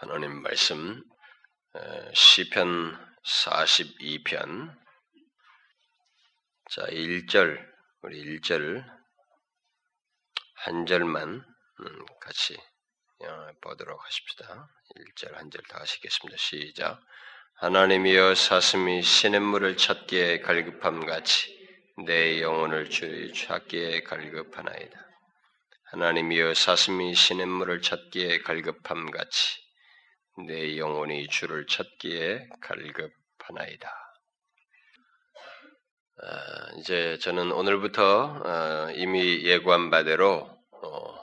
하나님 말씀 시편 42편 자 1절 우리 1절 한 절만 음, 같이 어, 보도록 하십시다. 1절 한 절 다 하시겠습니다. 시작 하나님이여 사슴이 시냇물을 찾기에 갈급함 같이 내 영혼을 주의 찾기에 갈급하나이다. 하나님이여 사슴이 시냇물을 찾기에 갈급함 같이 내 영혼이 주를 찾기에 갈급하나이다. 아, 이제 저는 오늘부터 어, 이미 예고한 바대로 어,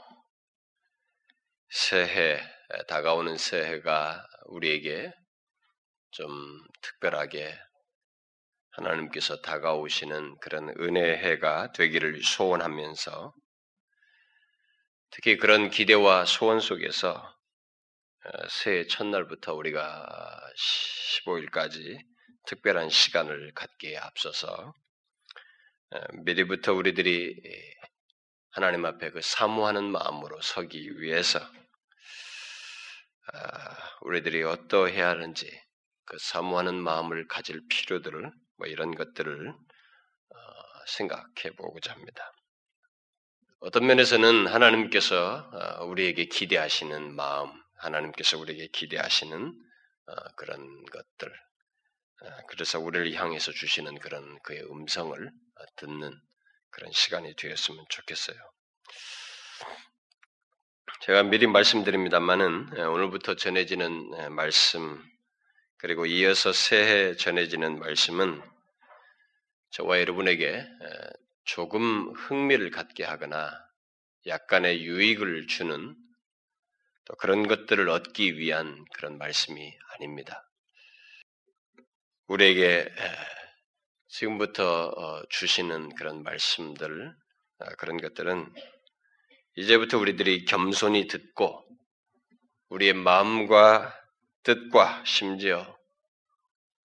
새해 다가오는 새해가 우리에게 좀 특별하게 하나님께서 다가오시는 그런 은혜해가 되기를 소원하면서 특히 그런 기대와 소원 속에서 어, 새해 첫날부터 우리가 15일까지 특별한 시간을 갖기에 앞서서 어, 미리부터 우리들이 하나님 앞에 그 사모하는 마음으로 서기 위해서 아, 우리들이 어떠해야 하는지 그 사모하는 마음을 가질 필요들을 뭐 이런 것들을 어, 생각해 보고자 합니다. 어떤 면에서는 하나님께서 우리에게 기대하시는 마음, 하나님께서 우리에게 기대하시는 어, 그런 것들, 어, 그래서 우리를 향해서 주시는 그런 그의 음성을 듣는 그런 시간이 되었으면 좋겠어요. 제가 미리 말씀드립니다만은 오늘부터 전해지는 말씀 그리고 이어서 새해 전해지는 말씀은 저와 여러분에게 조금 흥미를 갖게 하거나 약간의 유익을 주는 또 그런 것들을 얻기 위한 그런 말씀이 아닙니다. 우리에게 지금부터 어, 주시는 그런 말씀들, 아, 그런 것들은 이제부터 우리들이 겸손히 듣고 우리의 마음과 뜻과 심지어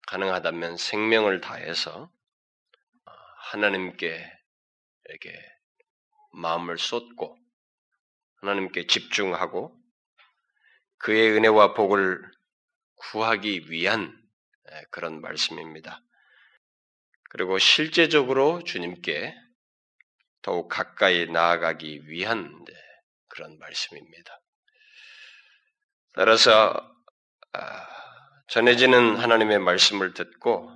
가능하다면 생명을 다해서 어, 하나님께 이렇게 마음을 쏟고 하나님께 집중하고 그의 은혜와 복을 구하기 위한 그런 말씀입니다. 그리고 실제적으로 주님께 더욱 가까이 나아가기 위한 그런 말씀입니다. 따라서 아, 전해지는 하나님의 말씀을 듣고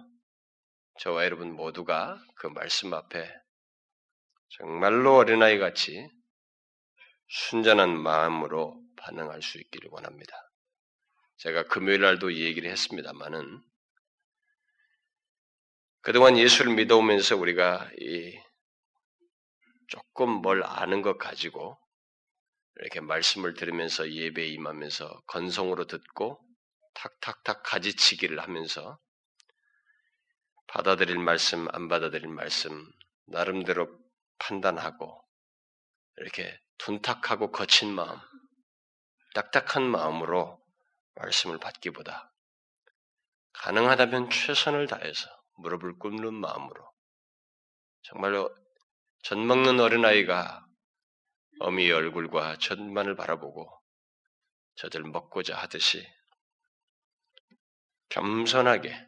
저와 여러분 모두가 그 말씀 앞에 정말로 어린아이 같이 순전한 마음으로 반응할 수 있기를 원합니다. 제가 금요일 날도 이 얘기를 했습니다만은 그동안 예수를 믿어오면서 우리가 이 조금 뭘 아는 것 가지고 이렇게 말씀을 들으면서 예배에 임하면서 건성으로 듣고 탁탁탁 가지치기를 하면서 받아들일 말씀, 안 받아들일 말씀, 나름대로 판단하고 이렇게 둔탁하고 거친 마음, 딱딱한 마음으로 말씀을 받기보다 가능하다면 최선을 다해서 무릎을 꿇는 마음으로 정말로 젖 먹는 어린아이가 어미의 얼굴과 젖만을 바라보고 젖을 먹고자 하듯이 겸손하게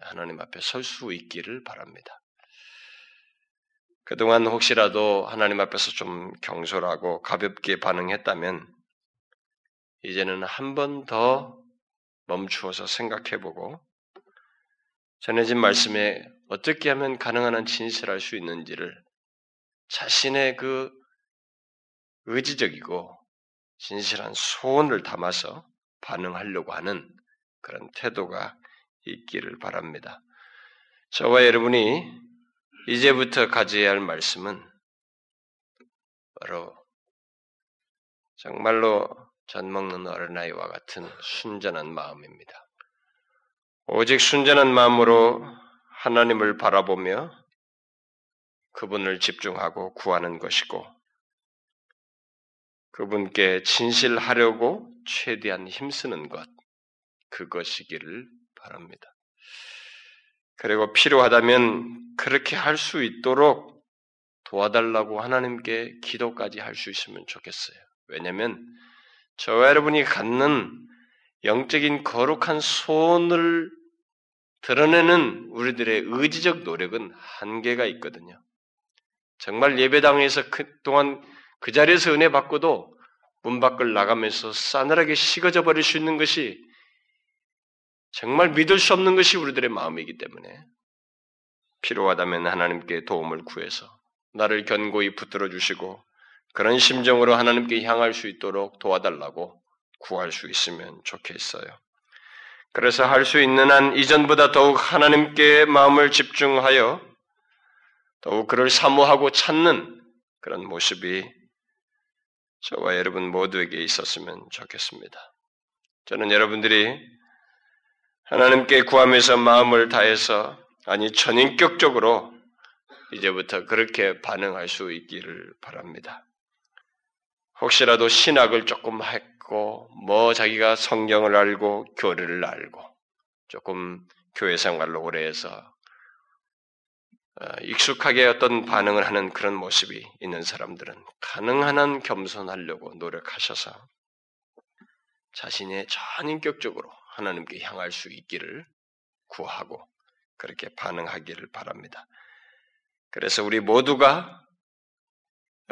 하나님 앞에 설 수 있기를 바랍니다. 그동안 혹시라도 하나님 앞에서 좀 경솔하고 가볍게 반응했다면 이제는 한 번 더 멈추어서 생각해보고 전해진 말씀에 어떻게 하면 가능한 한 진실할 수 있는지를 자신의 그 의지적이고 진실한 소원을 담아서 반응하려고 하는 그런 태도가 있기를 바랍니다. 저와 여러분이 이제부터 가져야 할 말씀은 바로 정말로 젖 먹는 어린아이와 같은 순전한 마음입니다. 오직 순전한 마음으로 하나님을 바라보며 그분을 집중하고 구하는 것이고 그분께 진실하려고 최대한 힘쓰는 것 그것이기를 바랍니다. 그리고 필요하다면 그렇게 할 수 있도록 도와달라고 하나님께 기도까지 할 수 있으면 좋겠어요. 왜냐하면 저와 여러분이 갖는 영적인 거룩한 소원을 드러내는 우리들의 의지적 노력은 한계가 있거든요. 정말 예배당에서 그동안 그 자리에서 은혜 받고도 문 밖을 나가면서 싸늘하게 식어져 버릴 수 있는 것이 정말 믿을 수 없는 것이 우리들의 마음이기 때문에 필요하다면 하나님께 도움을 구해서 나를 견고히 붙들어 주시고 그런 심정으로 하나님께 향할 수 있도록 도와달라고 구할 수 있으면 좋겠어요. 그래서 할 수 있는 한 이전보다 더욱 하나님께 마음을 집중하여 더욱 그를 사모하고 찾는 그런 모습이 저와 여러분 모두에게 있었으면 좋겠습니다. 저는 여러분들이 하나님께 구하면서 마음을 다해서 아니 전인격적으로 이제부터 그렇게 반응할 수 있기를 바랍니다. 혹시라도 신학을 조금 했고, 뭐 자기가 성경을 알고, 교리를 알고, 조금 교회 생활로 오래 해서, 어, 익숙하게 어떤 반응을 하는 그런 모습이 있는 사람들은 가능한 한 겸손하려고 노력하셔서 자신의 전인격적으로 하나님께 향할 수 있기를 구하고 그렇게 반응하기를 바랍니다. 그래서 우리 모두가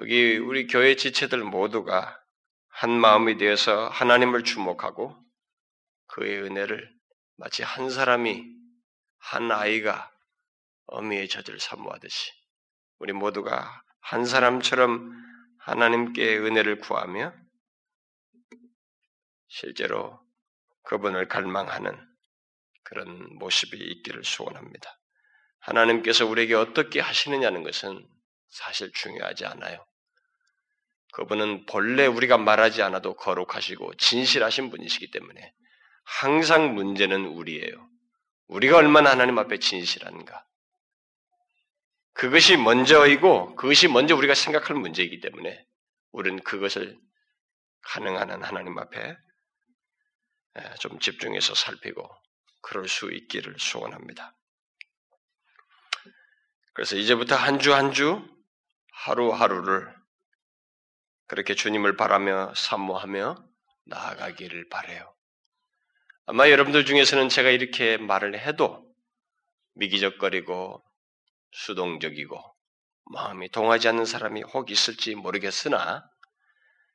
여기 우리 교회 지체들 모두가 한 마음이 되어서 하나님을 주목하고 그의 은혜를 마치 한 사람이 한 아이가 어미의 젖을 사모하듯이 우리 모두가 한 사람처럼 하나님께 은혜를 구하며 실제로 그분을 갈망하는 그런 모습이 있기를 소원합니다. 하나님께서 우리에게 어떻게 하시느냐는 것은 사실 중요하지 않아요. 그분은 본래 우리가 말하지 않아도 거룩하시고 진실하신 분이시기 때문에 항상 문제는 우리예요. 우리가 얼마나 하나님 앞에 진실한가. 그것이 먼저이고 그것이 먼저 우리가 생각할 문제이기 때문에 우리는 그것을 가능한 한 하나님 앞에 좀 집중해서 살피고 그럴 수 있기를 소원합니다. 그래서 이제부터 한 주 한주 하루하루를 그렇게 주님을 바라며 사모하며 나아가기를 바래요. 아마 여러분들 중에서는 제가 이렇게 말을 해도 미기적거리고 수동적이고 마음이 동하지 않는 사람이 혹 있을지 모르겠으나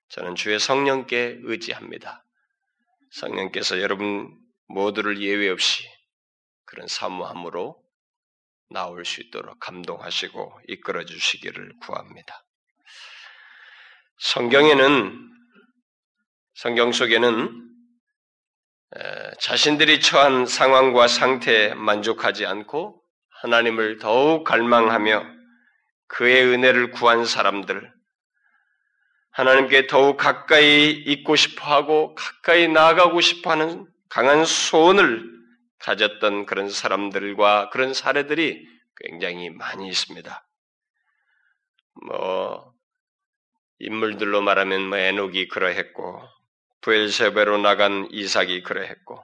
저는 주의 성령께 의지합니다. 성령께서 여러분 모두를 예외 없이 그런 사모함으로 나올 수 있도록 감동하시고 이끌어 주시기를 구합니다. 성경에는 성경 속에는 자신들이 처한 상황과 상태에 만족하지 않고 하나님을 더욱 갈망하며 그의 은혜를 구한 사람들, 하나님께 더욱 가까이 있고 싶어 하고 가까이 나아가고 싶어 하는 강한 소원을 가졌던 그런 사람들과 그런 사례들이 굉장히 많이 있습니다. 뭐, 인물들로 말하면 뭐 에녹이 그러했고, 부엘세베로 나간 이삭이 그러했고,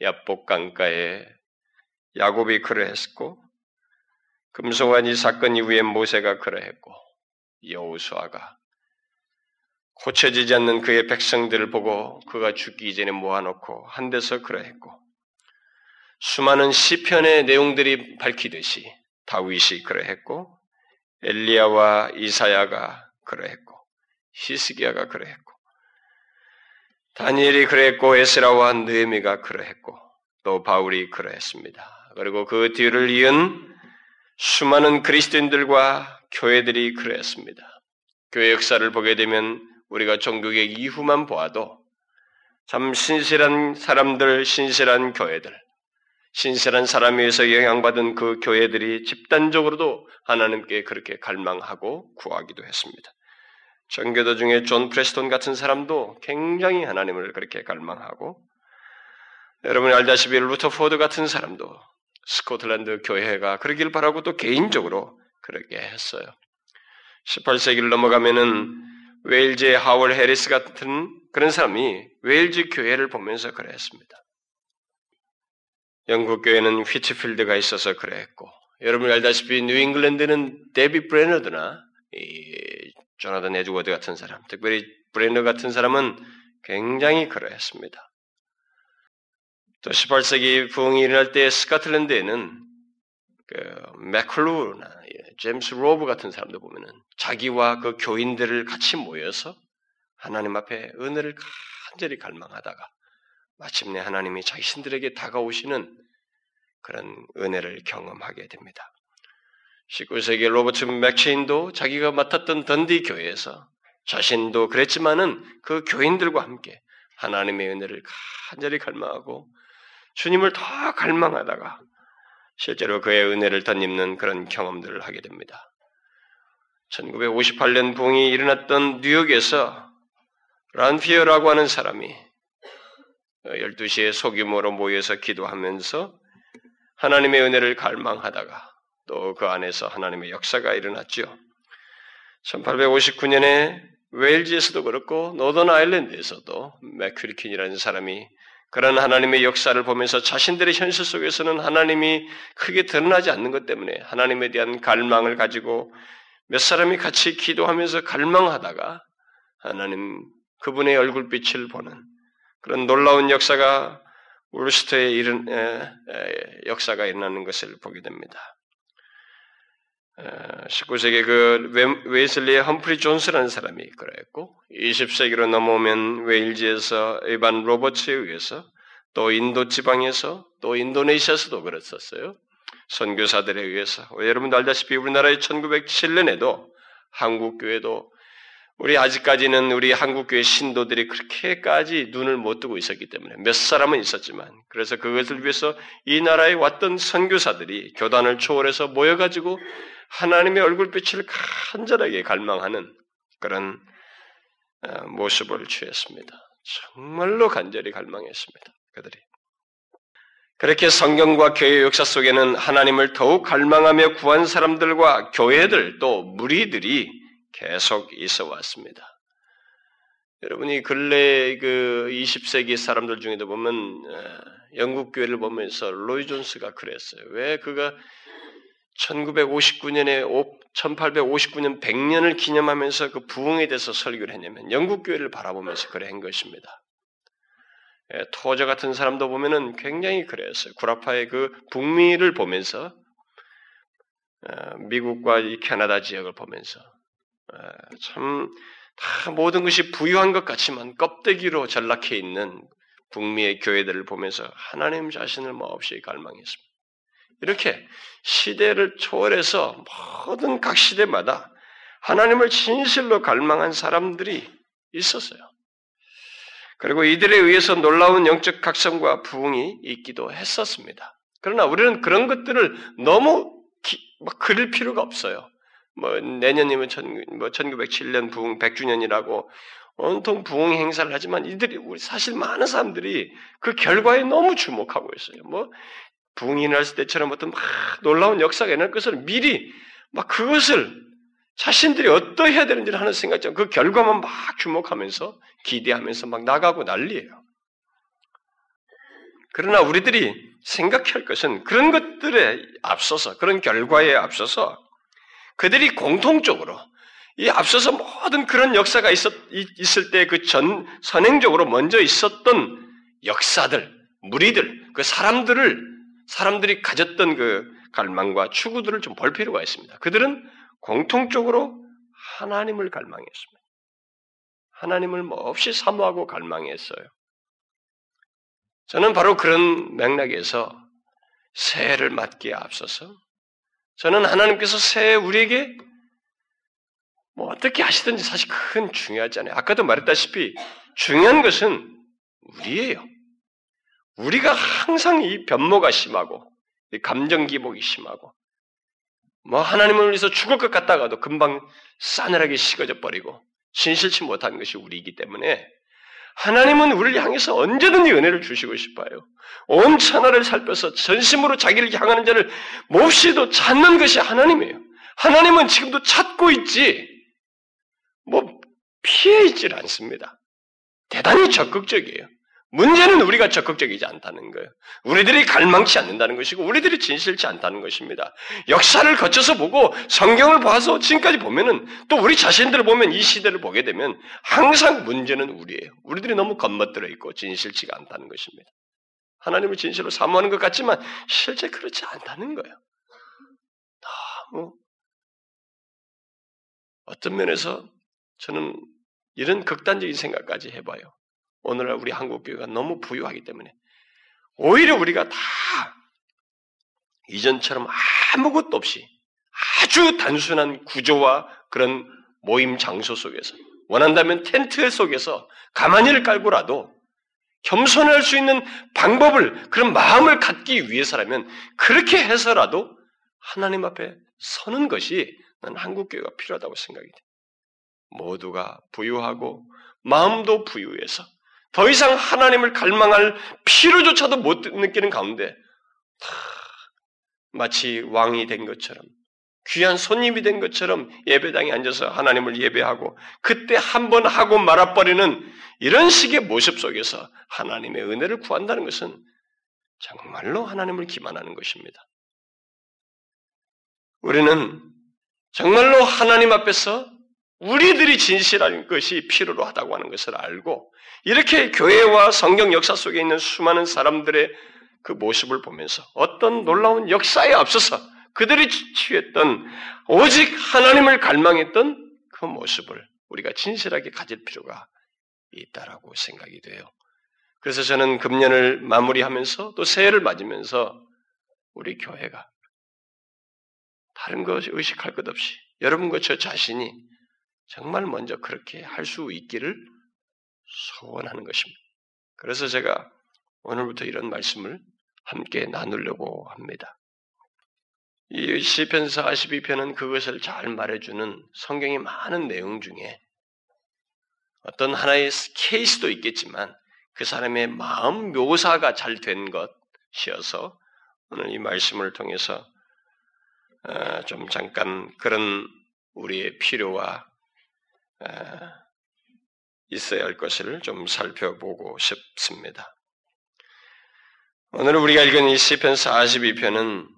야복 강가에 야곱이 그러했고, 금송아지 사건 이후에 모세가 그러했고, 여우수아가 고쳐지지 않는 그의 백성들을 보고 그가 죽기 이전에 모아놓고 한 데서 그러했고, 수많은 시편의 내용들이 밝히듯이 다윗이 그러했고 엘리야와 이사야가 그러했고 히스기야가 그러했고 다니엘이 그랬고 에스라와 느헤미가 그러했고 또 바울이 그러했습니다. 그리고 그 뒤를 이은 수많은 그리스도인들과 교회들이 그러했습니다. 교회 역사를 보게 되면 우리가 종교개혁 이후만 보아도 참 신실한 사람들, 신실한 교회들, 신실한 사람에 의해서 영향받은 그 교회들이 집단적으로도 하나님께 그렇게 갈망하고 구하기도 했습니다. 청교도 중에 존 프레스톤 같은 사람도 굉장히 하나님을 그렇게 갈망하고 여러분이 알다시피 루터포드 같은 사람도 스코틀랜드 교회가 그러길 바라고 또 개인적으로 그렇게 했어요. 18세기를 넘어가면은 웨일즈의 하월 해리스 같은 그런 사람이 웨일즈 교회를 보면서 그랬습니다. 영국 교회는 휘트필드가 있어서 그랬고 여러분이 알다시피 뉴잉글랜드는 데이비드 브레이너드나 이 조나단 에드워드 같은 사람, 특별히 브레너 같은 사람은 굉장히 그러했습니다. 또 18세기 부흥이 일어날 때 스코틀랜드에는 그 맥클루나 제임스 로브 같은 사람들 보면은 자기와 그 교인들을 같이 모여서 하나님 앞에 은혜를 간절히 갈망하다가 마침내 하나님이 자신들에게 다가오시는 그런 은혜를 경험하게 됩니다. 19세기 로버트 맥체인도 자기가 맡았던 던디 교회에서 자신도 그랬지만은 그 교인들과 함께 하나님의 은혜를 간절히 갈망하고 주님을 더 갈망하다가 실제로 그의 은혜를 덧입는 그런 경험들을 하게 됩니다. 1958년 붕이 일어났던 뉴욕에서 란피어라고 하는 사람이 12시에 소규모로 모여서 기도하면서 하나님의 은혜를 갈망하다가 또 그 안에서 하나님의 역사가 일어났죠. 1859년에 웨일즈에서도 그렇고 노던 아일랜드에서도 맥큐리킨이라는 사람이 그런 하나님의 역사를 보면서 자신들의 현실 속에서는 하나님이 크게 드러나지 않는 것 때문에 하나님에 대한 갈망을 가지고 몇 사람이 같이 기도하면서 갈망하다가 하나님 그분의 얼굴빛을 보는 그런 놀라운 역사가 에, 에, 역사가 일어나는 것을 보게 됩니다. 19세기 그 웨슬리의 험프리 존스라는 사람이 그랬고 20세기로 넘어오면 웨일즈에서 에반 로버츠에 의해서 또 인도 지방에서 또 인도네시아에서도 그랬었어요. 선교사들에 의해서 여러분도 알다시피 우리나라의 1907년에도 한국 교회도 우리 아직까지는 우리 한국교회 신도들이 그렇게까지 눈을 못 뜨고 있었기 때문에 몇 사람은 있었지만 그래서 그것을 위해서 이 나라에 왔던 선교사들이 교단을 초월해서 모여가지고 하나님의 얼굴빛을 간절하게 갈망하는 그런 어, 모습을 취했습니다. 정말로 간절히 갈망했습니다. 그들이. 그렇게 성경과 교회 역사 속에는 하나님을 더욱 갈망하며 구한 사람들과 교회들 또 무리들이 계속 있어 왔습니다. 여러분이 근래 그 20세기 사람들 중에도 보면 어, 영국 교회를 보면서 로이 존스가 그랬어요. 왜 그가 1959년에 1859년 100년을 기념하면서 그 부흥에 대해서 설교를 했냐면 영국 교회를 바라보면서 그래 한 것입니다. 예, 토저 같은 사람도 보면은 굉장히 그랬어요. 구라파의 그 북미를 보면서 어, 미국과 이 캐나다 지역을 보면서 어, 참 다 모든 것이 부유한 것 같지만 껍데기로 전락해 있는 북미의 교회들을 보면서 하나님 자신을 몹시 갈망했습니다. 이렇게 시대를 초월해서 모든 각 시대마다 하나님을 진실로 갈망한 사람들이 있었어요. 그리고 이들에 의해서 놀라운 영적 각성과 부흥이 있기도 했었습니다. 그러나 우리는 그런 것들을 너무 기, 뭐 그릴 필요가 없어요. 뭐 내년이면 천, 뭐 1907년 부흥 100주년이라고 온통 부흥 행사를 하지만 이들이 우리 사실 많은 사람들이 그 결과에 너무 주목하고 있어요. 뭐 부흥이 났을 때처럼 어떤 막 놀라운 역사가 일어날 것을 미리 막 그것을 자신들이 어떠해야 되는지를 하는 생각처럼 그 결과만 막 주목하면서 기대하면서 막 나가고 난리예요. 그러나 우리들이 생각할 것은 그런 것들에 앞서서 그런 결과에 앞서서 그들이 공통적으로 이 앞서서 모든 그런 역사가 있었, 있을 때 그 전, 선행적으로 먼저 있었던 역사들, 무리들, 그 사람들을 사람들이 가졌던 그 갈망과 추구들을 좀 볼 필요가 있습니다. 그들은 공통적으로 하나님을 갈망했습니다. 하나님을 몹시 사모하고 갈망했어요. 저는 바로 그런 맥락에서 새해를 맞기에 앞서서 저는 하나님께서 새해 우리에게 뭐 어떻게 하시든지 사실 큰 중요하지 않아요. 아까도 말했다시피 중요한 것은 우리예요. 우리가 항상 이 변모가 심하고 감정 기복이 심하고 뭐 하나님을 위해서 죽을 것 같다가도 금방 싸늘하게 식어져 버리고 진실치 못한 것이 우리이기 때문에 하나님은 우리를 향해서 언제든지 은혜를 주시고 싶어요. 온 천하를 살펴서 전심으로 자기를 향하는 자를 몹시도 찾는 것이 하나님이에요. 하나님은 지금도 찾고 있지, 뭐 피해 있질 않습니다. 대단히 적극적이에요. 문제는 우리가 적극적이지 않다는 거예요. 우리들이 갈망치 않는다는 것이고, 우리들이 진실치 않다는 것입니다. 역사를 거쳐서 보고, 성경을 봐서 지금까지 보면은, 또 우리 자신들을 보면, 이 시대를 보게 되면, 항상 문제는 우리예요. 우리들이 너무 겉멋들어 있고, 진실치가 않다는 것입니다. 하나님을 진실로 사모하는 것 같지만 실제 그렇지 않다는 거예요. 너무 어떤 면에서 저는 이런 극단적인 생각까지 해봐요. 오늘날 우리 한국 교회가 너무 부유하기 때문에 오히려 우리가 다 이전처럼 아무것도 없이 아주 단순한 구조와 그런 모임 장소 속에서 원한다면 텐트 속에서 가만히를 깔고라도 겸손할 수 있는 방법을 그런 마음을 갖기 위해서라면 그렇게 해서라도 하나님 앞에 서는 것이 난 한국 교회가 필요하다고 생각이 돼. 모두가 부유하고 마음도 부유해서 더 이상 하나님을 갈망할 필요조차도 못 느끼는 가운데 마치 왕이 된 것처럼 귀한 손님이 된 것처럼 예배당에 앉아서 하나님을 예배하고 그때 한 번 하고 말아버리는 이런 식의 모습 속에서 하나님의 은혜를 구한다는 것은 정말로 하나님을 기만하는 것입니다. 우리는 정말로 하나님 앞에서 우리들이 진실한 것이 필요로 하다고 하는 것을 알고 이렇게 교회와 성경 역사 속에 있는 수많은 사람들의 그 모습을 보면서 어떤 놀라운 역사에 앞서서 그들이 취했던 오직 하나님을 갈망했던 그 모습을 우리가 진실하게 가질 필요가 있다라고 생각이 돼요. 그래서 저는 금년을 마무리하면서 또 새해를 맞으면서 우리 교회가 다른 것 의식할 것 없이 여러분과 저 자신이 정말 먼저 그렇게 할 수 있기를 소원하는 것입니다. 그래서 제가 오늘부터 이런 말씀을 함께 나누려고 합니다. 이 시편 42편은 그것을 잘 말해주는 성경의 많은 내용 중에 어떤 하나의 케이스도 있겠지만 그 사람의 마음 묘사가 잘 된 것이어서 오늘 이 말씀을 통해서 어, 좀 잠깐 그런 우리의 필요와 어, 있어야 할 것을 좀 살펴보고 싶습니다. 오늘 우리가 읽은 이 시편 42편은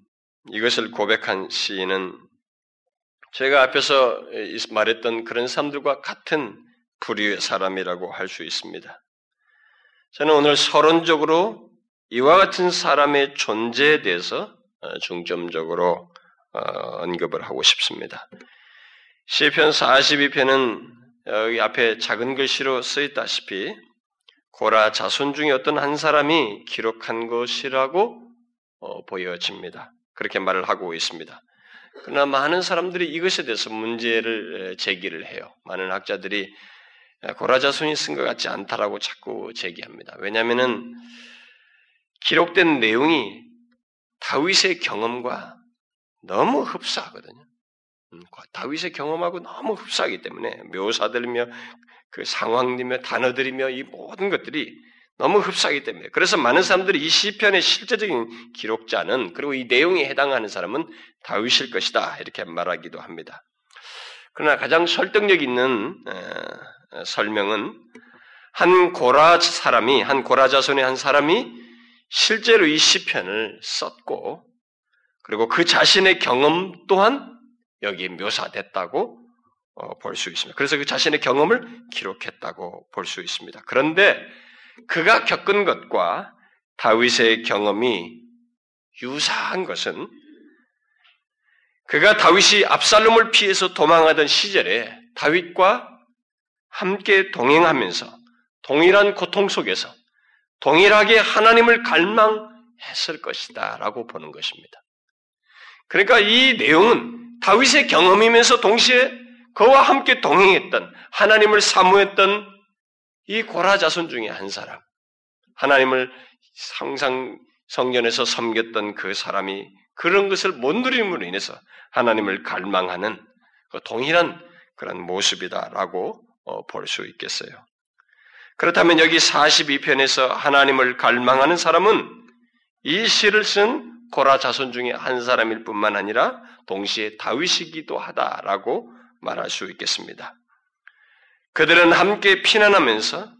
이것을 고백한 시인은 제가 앞에서 말했던 그런 사람들과 같은 부류의 사람이라고 할 수 있습니다. 저는 오늘 서론적으로 이와 같은 사람의 존재에 대해서 어, 중점적으로 어, 언급을 하고 싶습니다. 시편 42편은 여기 앞에 작은 글씨로 쓰였다시피 고라 자손 중에 어떤 한 사람이 기록한 것이라고 어, 보여집니다. 그렇게 말을 하고 있습니다. 그러나 많은 사람들이 이것에 대해서 문제를 제기를 해요. 많은 학자들이 고라 자손이 쓴 것 같지 않다라고 자꾸 제기합니다. 왜냐하면 기록된 내용이 다윗의 경험과 너무 흡사하거든요. 음, 다윗의 경험하고 너무 흡사하기 때문에 묘사들이며 그 상황이며 단어들이며 이 모든 것들이 너무 흡사하기 때문에 그래서 많은 사람들이 이 시편의 실제적인 기록자는 그리고 이 내용에 해당하는 사람은 다윗일 것이다 이렇게 말하기도 합니다. 그러나 가장 설득력 있는 설명은 한 고라 사람이 한 고라 자손의 한 사람이 실제로 이 시편을 썼고 그리고 그 자신의 경험 또한 여기에 묘사됐다고 어, 볼수 있습니다. 그래서 그 자신의 경험을 기록했다고 볼 수 있습니다. 그런데 그가 겪은 것과 다윗의 경험이 유사한 것은 그가 다윗이 압살롬을 피해서 도망하던 시절에 다윗과 함께 동행하면서 동일한 고통 속에서 동일하게 하나님을 갈망했을 것이다 라고 보는 것입니다. 그러니까 이 내용은 다윗의 경험이면서 동시에 그와 함께 동행했던 하나님을 사모했던 이 고라 자손 중에 한 사람, 하나님을 항상 성전에서 섬겼던 그 사람이 그런 것을 못 누림으로 인해서 하나님을 갈망하는 그 동일한 그런 모습이다라고 어, 볼 수 있겠어요. 그렇다면 여기 42편에서 하나님을 갈망하는 사람은 이 시를 쓴 고라 자손 중에 한 사람일 뿐만 아니라 동시에 다윗이기도 하다라고 말할 수 있겠습니다. 그들은 함께 피난하면서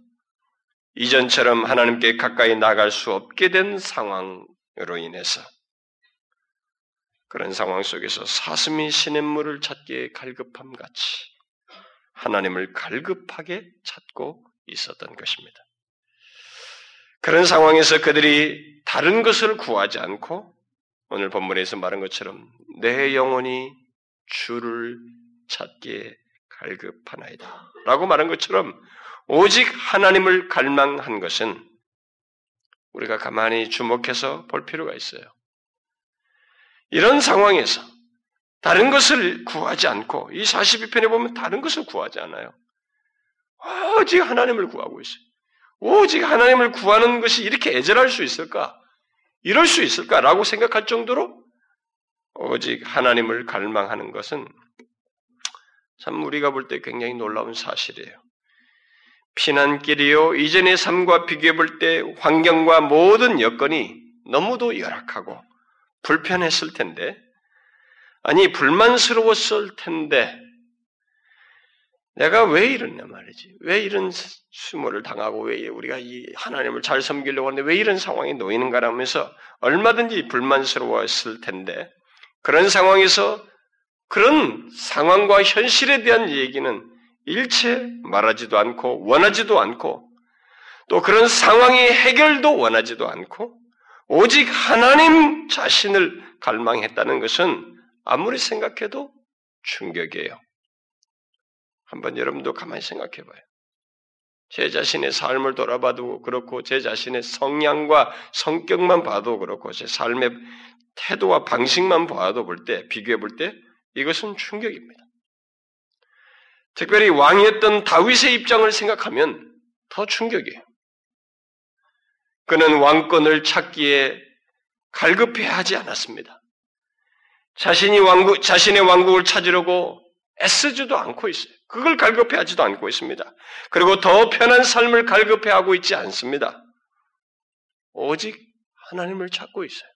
이전처럼 하나님께 가까이 나갈 수 없게 된 상황으로 인해서 그런 상황 속에서 사슴이 시냇물을 찾기에 갈급함 같이 하나님을 갈급하게 찾고 있었던 것입니다. 그런 상황에서 그들이 다른 것을 구하지 않고 오늘 본문에서 말한 것처럼 내 영혼이 주를 찾기에 갈급하나이다. 라고 말한 것처럼 오직 하나님을 갈망한 것은 우리가 가만히 주목해서 볼 필요가 있어요. 이런 상황에서 다른 것을 구하지 않고 이 42편에 보면 다른 것을 구하지 않아요. 오직 하나님을 구하고 있어요. 오직 하나님을 구하는 것이 이렇게 애절할 수 있을까? 이럴 수 있을까라고 생각할 정도로 오직 하나님을 갈망하는 것은 참 우리가 볼 때 굉장히 놀라운 사실이에요. 피난길이요. 이전의 삶과 비교해 볼 때 환경과 모든 여건이 너무도 열악하고 불편했을 텐데, 아니, 불만스러웠을 텐데, 내가 왜 이러냐 말이지. 왜 이런 수모를 당하고 왜 우리가 이 하나님을 잘 섬기려고 하는데 왜 이런 상황에 놓이는가라면서 얼마든지 불만스러웠을 텐데, 그런 상황에서 그런 상황과 현실에 대한 얘기는 일체 말하지도 않고 원하지도 않고 또 그런 상황의 해결도 원하지도 않고 오직 하나님 자신을 갈망했다는 것은 아무리 생각해도 충격이에요. 한번 여러분도 가만히 생각해 봐요. 제 자신의 삶을 돌아봐도 그렇고 제 자신의 성향과 성격만 봐도 그렇고 제 삶의 태도와 방식만 봐도 볼 때 비교해 볼 때 이것은 충격입니다. 특별히 왕이었던 다윗의 입장을 생각하면 더 충격이에요. 그는 왕권을 찾기에 갈급해 하지 않았습니다. 자신이 왕국, 자신의 왕국을 찾으려고 애쓰지도 않고 있어요. 그걸 갈급해 하지도 않고 있습니다. 그리고 더 편한 삶을 갈급해 하고 있지 않습니다. 오직 하나님을 찾고 있어요.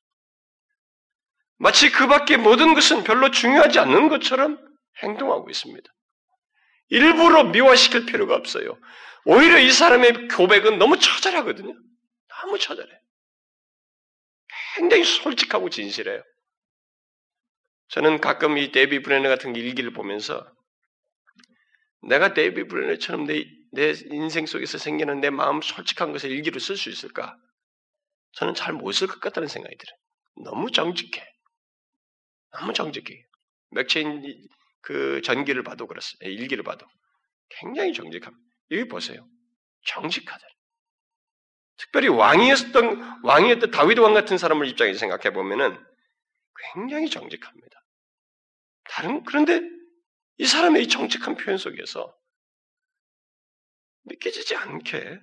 마치 그 밖에 모든 것은 별로 중요하지 않는 것처럼 행동하고 있습니다. 일부러 미화시킬 필요가 없어요. 오히려 이 사람의 고백은 너무 처절하거든요. 너무 처절해. 굉장히 솔직하고 진실해요. 저는 가끔 이 데이비드 브레이너드 같은 일기를 보면서 내가 데이비드 브레이너드처럼 내, 내 인생 속에서 생기는 내 마음 솔직한 것을 일기로 쓸 수 있을까? 저는 잘 못 쓸 것 같다는 생각이 들어요. 너무 정직해. 너무 정직해. 맥체인 그 전기를 봐도 그렇어요. 예, 일기를 봐도. 굉장히 정직합니다. 여기 보세요. 정직하다. 특별히 왕이었던, 왕이었던 다윗 왕 같은 사람을 입장에서 생각해 보면은 굉장히 정직합니다. 다른, 그런데 이 사람의 이 정직한 표현 속에서 믿기지 않게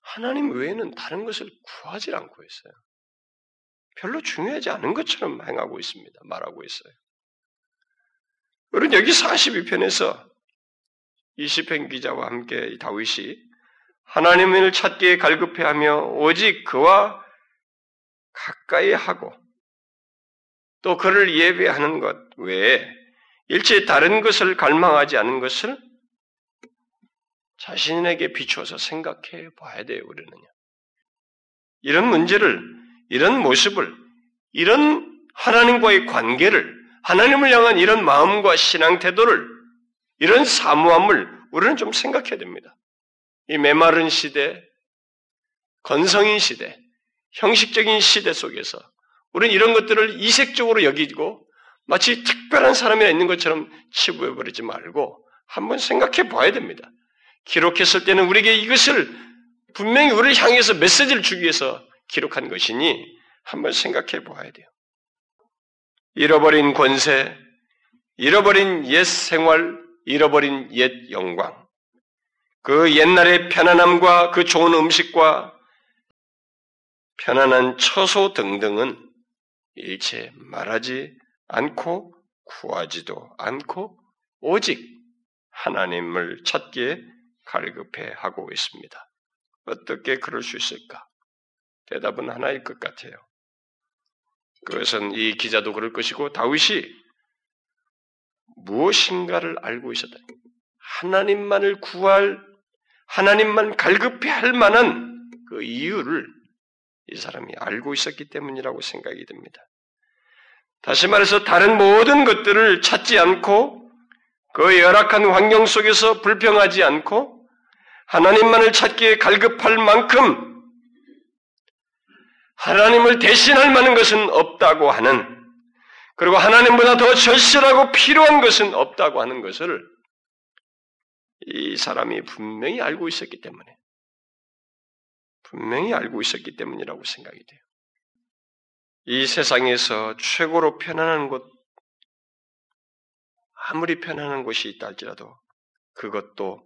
하나님 외에는 다른 것을 구하지 않고 있어요. 별로 중요하지 않은 것처럼 행하고 있습니다. 말하고 있어요. 우리는 여기 42편에서 20편 기자와 함께 다윗이 하나님을 찾기에 갈급해하며 오직 그와 가까이 하고 또 그를 예배하는 것 외에 일체 다른 것을 갈망하지 않은 것을 자신에게 비추어서 생각해 봐야 돼요, 우리는요. 이런 문제를, 이런 모습을, 이런 하나님과의 관계를 하나님을 향한 이런 마음과 신앙 태도를 이런 사무함을 우리는 좀 생각해야 됩니다. 이 메마른 시대, 건성인 시대, 형식적인 시대 속에서 우리는 이런 것들을 이색적으로 여기고 마치 특별한 사람이 있는 것처럼 치부해버리지 말고 한번 생각해 봐야 됩니다. 기록했을 때는 우리에게 이것을 분명히 우리를 향해서 메시지를 주기 위해서 기록한 것이니 한번 생각해 봐야 돼요. 잃어버린 권세, 잃어버린 옛 생활, 잃어버린 옛 영광, 그 옛날의 편안함과 그 좋은 음식과 편안한 처소 등등은 일체 말하지 않고 구하지도 않고 오직 하나님을 찾기에 갈급해 하고 있습니다. 어떻게 그럴 수 있을까? 대답은 하나일 것 같아요. 그것은 이 기자도 그럴 것이고 다윗이 무엇인가를 알고 있었다. 하나님만을 구할 하나님만 갈급해 할 만한 그 이유를 이 사람이 알고 있었기 때문이라고 생각이 듭니다. 다시 말해서 다른 모든 것들을 찾지 않고 그 열악한 환경 속에서 불평하지 않고 하나님만을 찾기에 갈급할 만큼 하나님을 대신할 만한 것은 없다고 하는 그리고 하나님보다 더 절실하고 필요한 것은 없다고 하는 것을 이 사람이 분명히 알고 있었기 때문에 분명히 알고 있었기 때문이라고 생각이 돼요. 이 세상에서 최고로 편안한 곳, 아무리 편안한 곳이 있다 할지라도 그것도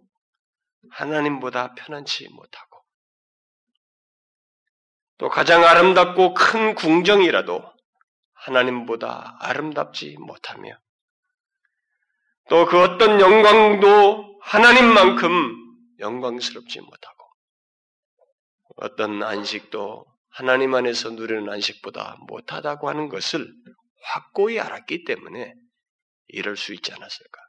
하나님보다 편안치 못하고 또 가장 아름답고 큰 궁정이라도 하나님보다 아름답지 못하며 또 그 어떤 영광도 하나님만큼 영광스럽지 못하고 어떤 안식도 하나님 안에서 누리는 안식보다 못하다고 하는 것을 확고히 알았기 때문에 이럴 수 있지 않았을까?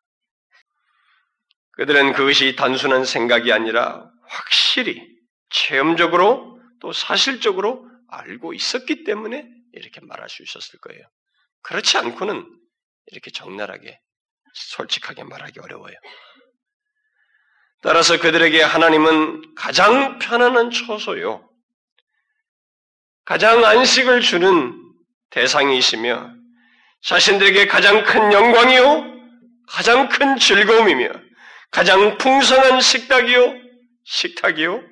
그들은 그것이 단순한 생각이 아니라 확실히 체험적으로 또 사실적으로 알고 있었기 때문에 이렇게 말할 수 있었을 거예요. 그렇지 않고는 이렇게 적나라하게 솔직하게 말하기 어려워요. 따라서 그들에게 하나님은 가장 편안한 처소요. 가장 안식을 주는 대상이시며 자신들에게 가장 큰 영광이요. 가장 큰 즐거움이며 가장 풍성한 식탁이요. 식탁이요.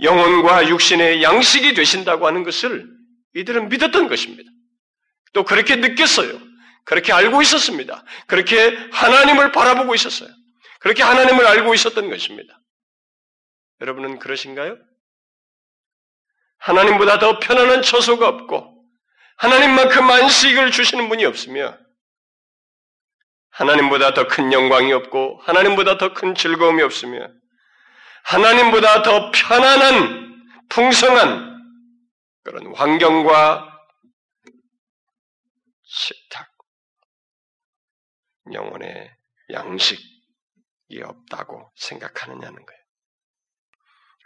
영혼과 육신의 양식이 되신다고 하는 것을 이들은 믿었던 것입니다. 또 그렇게 느꼈어요. 그렇게 알고 있었습니다. 그렇게 하나님을 바라보고 있었어요. 그렇게 하나님을 알고 있었던 것입니다. 여러분은 그러신가요? 하나님보다 더 편안한 처소가 없고 하나님만큼 안식을 주시는 분이 없으며 하나님보다 더 큰 영광이 없고 하나님보다 더 큰 즐거움이 없으며 하나님보다 더 편안한 풍성한 그런 환경과 식탁, 영혼의 양식이 없다고 생각하느냐는 거예요.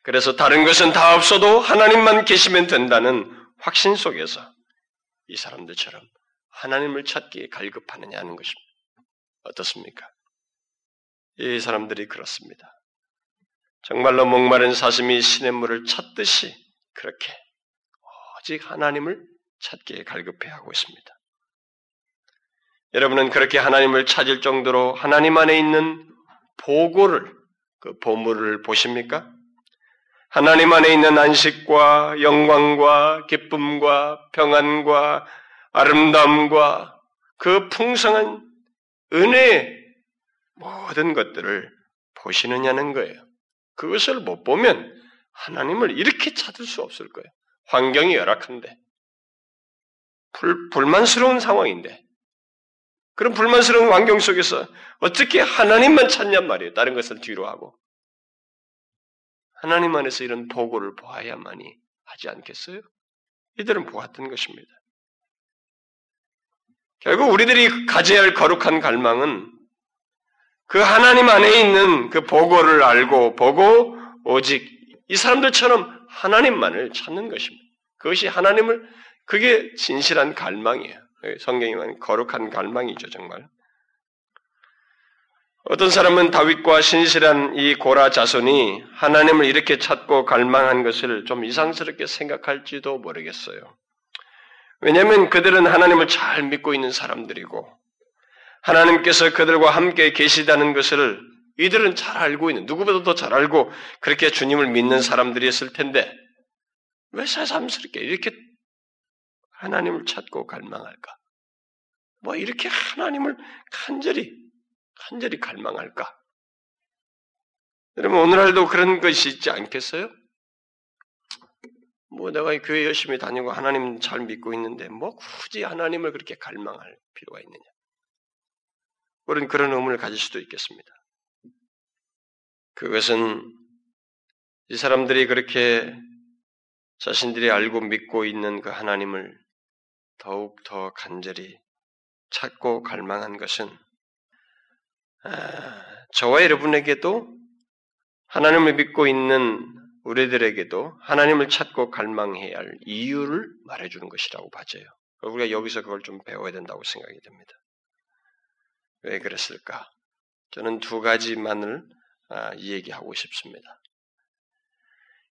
그래서 다른 것은 다 없어도 하나님만 계시면 된다는 확신 속에서 이 사람들처럼 하나님을 찾기에 갈급하느냐는 것입니다. 어떻습니까? 이 사람들이 그렇습니다. 정말로 목마른 사슴이 시냇물을 찾듯이 그렇게 오직 하나님을 찾기에 갈급해하고 있습니다. 여러분은 그렇게 하나님을 찾을 정도로 하나님 안에 있는 보고를, 그 보물을 보십니까? 하나님 안에 있는 안식과 영광과 기쁨과 평안과 아름다움과 그 풍성한 은혜의 모든 것들을 보시느냐는 거예요. 그것을 못 보면 하나님을 이렇게 찾을 수 없을 거예요. 환경이 열악한데. 불, 불만스러운 상황인데. 그런 불만스러운 환경 속에서 어떻게 하나님만 찾냔 말이에요. 다른 것을 뒤로 하고. 하나님 안에서 이런 보고를 보아야만이 하지 않겠어요? 이들은 보았던 것입니다. 결국 우리들이 가져야 할 거룩한 갈망은 그 하나님 안에 있는 그 보고를 알고 보고 오직 이 사람들처럼 하나님만을 찾는 것입니다. 그것이 하나님을 그게 진실한 갈망이에요. 성경이 말하는 거룩한 갈망이죠, 정말. 어떤 사람은 다윗과 신실한 이 고라 자손이 하나님을 이렇게 찾고 갈망한 것을 좀 이상스럽게 생각할지도 모르겠어요. 왜냐하면 그들은 하나님을 잘 믿고 있는 사람들이고 하나님께서 그들과 함께 계시다는 것을 이들은 잘 알고 있는 누구보다 더 잘 알고 그렇게 주님을 믿는 사람들이었을 텐데 왜 새삼스럽게 이렇게 하나님을 찾고 갈망할까? 뭐 이렇게 하나님을 간절히 간절히 갈망할까? 여러분 오늘날도 그런 것이 있지 않겠어요? 뭐 내가 교회 열심히 다니고 하나님 잘 믿고 있는데 뭐 굳이 하나님을 그렇게 갈망할 필요가 있느냐? 우리는 그런 의문을 가질 수도 있겠습니다. 그것은 이 사람들이 그렇게 자신들이 알고 믿고 있는 그 하나님을 더욱 더 간절히 찾고 갈망한 것은 아, 저와 여러분에게도 하나님을 믿고 있는 우리들에게도 하나님을 찾고 갈망해야 할 이유를 말해주는 것이라고 봐져요. 우리가 여기서 그걸 좀 배워야 된다고 생각이 됩니다. 왜 그랬을까? 저는 두 가지만을 아, 얘기하고 싶습니다.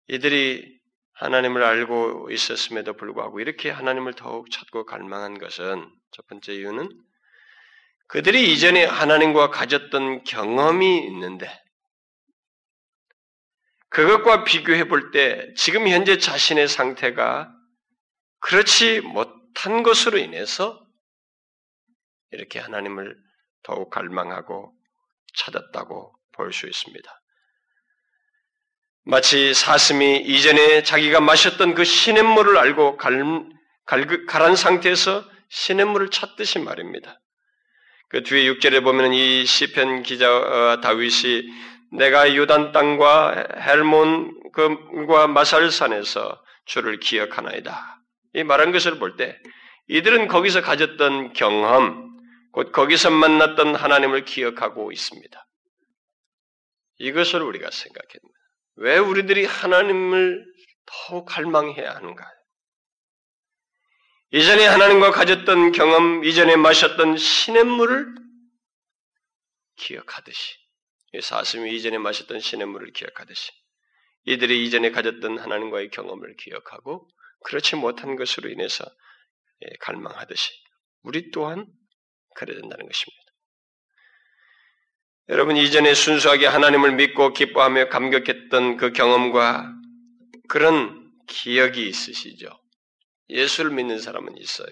이들이 하나님을 알고 있었음에도 불구하고 이렇게 하나님을 더욱 찾고 갈망한 것은 첫 번째 이유는 그들이 이전에 하나님과 가졌던 경험이 있는데 그것과 비교해 볼 때 지금 현재 자신의 상태가 그렇지 못한 것으로 인해서 이렇게 하나님을 더욱 갈망하고 찾았다고 볼 수 있습니다. 마치 사슴이 이전에 자기가 마셨던 그 시냇물을 알고 갈, 갈, 가란 상태에서 시냇물을 찾듯이 말입니다. 그 뒤에 6절에 보면 이 시편 기자 어, 다윗이 내가 요단 땅과 헬몬과 마살산에서 주를 기억하나이다. 이 말한 것을 볼 때 이들은 거기서 가졌던 경험, 곧 거기서 만났던 하나님을 기억하고 있습니다. 이것을 우리가 생각해야 됩니다. 왜 우리들이 하나님을 더 갈망해야 하는가? 이전에 하나님과 가졌던 경험, 이전에 마셨던 시냇물을 기억하듯이 사슴이 이전에 마셨던 시냇물을 기억하듯이 이들이 이전에 가졌던 하나님과의 경험을 기억하고 그렇지 못한 것으로 인해서 예, 갈망하듯이 우리 또한 그래야 된다는 것입니다. 여러분 이전에 순수하게 하나님을 믿고 기뻐하며 감격했던 그 경험과 그런 기억이 있으시죠? 예수를 믿는 사람은 있어요.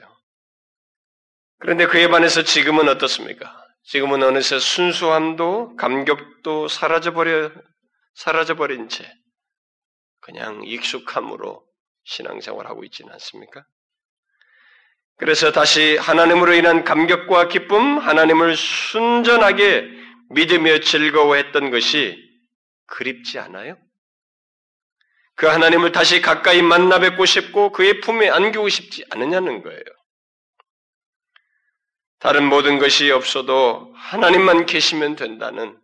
그런데 그에 반해서 지금은 어떻습니까? 지금은 어느새 순수함도 감격도 사라져버려, 사라져버린 채 그냥 익숙함으로 신앙생활 하고 있지는 않습니까? 그래서 다시 하나님으로 인한 감격과 기쁨, 하나님을 순전하게 믿으며 즐거워했던 것이 그립지 않아요? 그 하나님을 다시 가까이 만나 뵙고 싶고 그의 품에 안기고 싶지 않느냐는 거예요. 다른 모든 것이 없어도 하나님만 계시면 된다는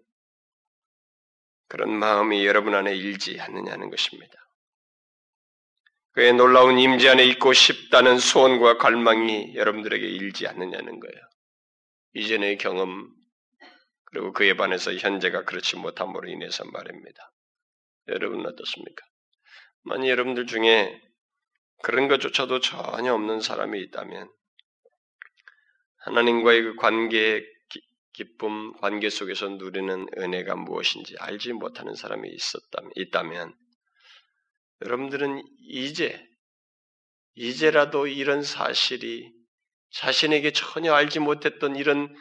그런 마음이 여러분 안에 일지 않느냐는 것입니다. 그의 놀라운 임재 안에 있고 싶다는 소원과 갈망이 여러분들에게 일지 않느냐는 거예요. 이전의 경험 그리고 그에 반해서 현재가 그렇지 못함으로 인해서 말입니다. 여러분은 어떻습니까? 만약 여러분들 중에 그런 것조차도 전혀 없는 사람이 있다면 하나님과의 그 관계 기쁨, 관계 속에서 누리는 은혜가 무엇인지 알지 못하는 사람이 있었다면, 있다면, 여러분들은 이제, 이제라도 이런 사실이 자신에게 전혀 알지 못했던 이런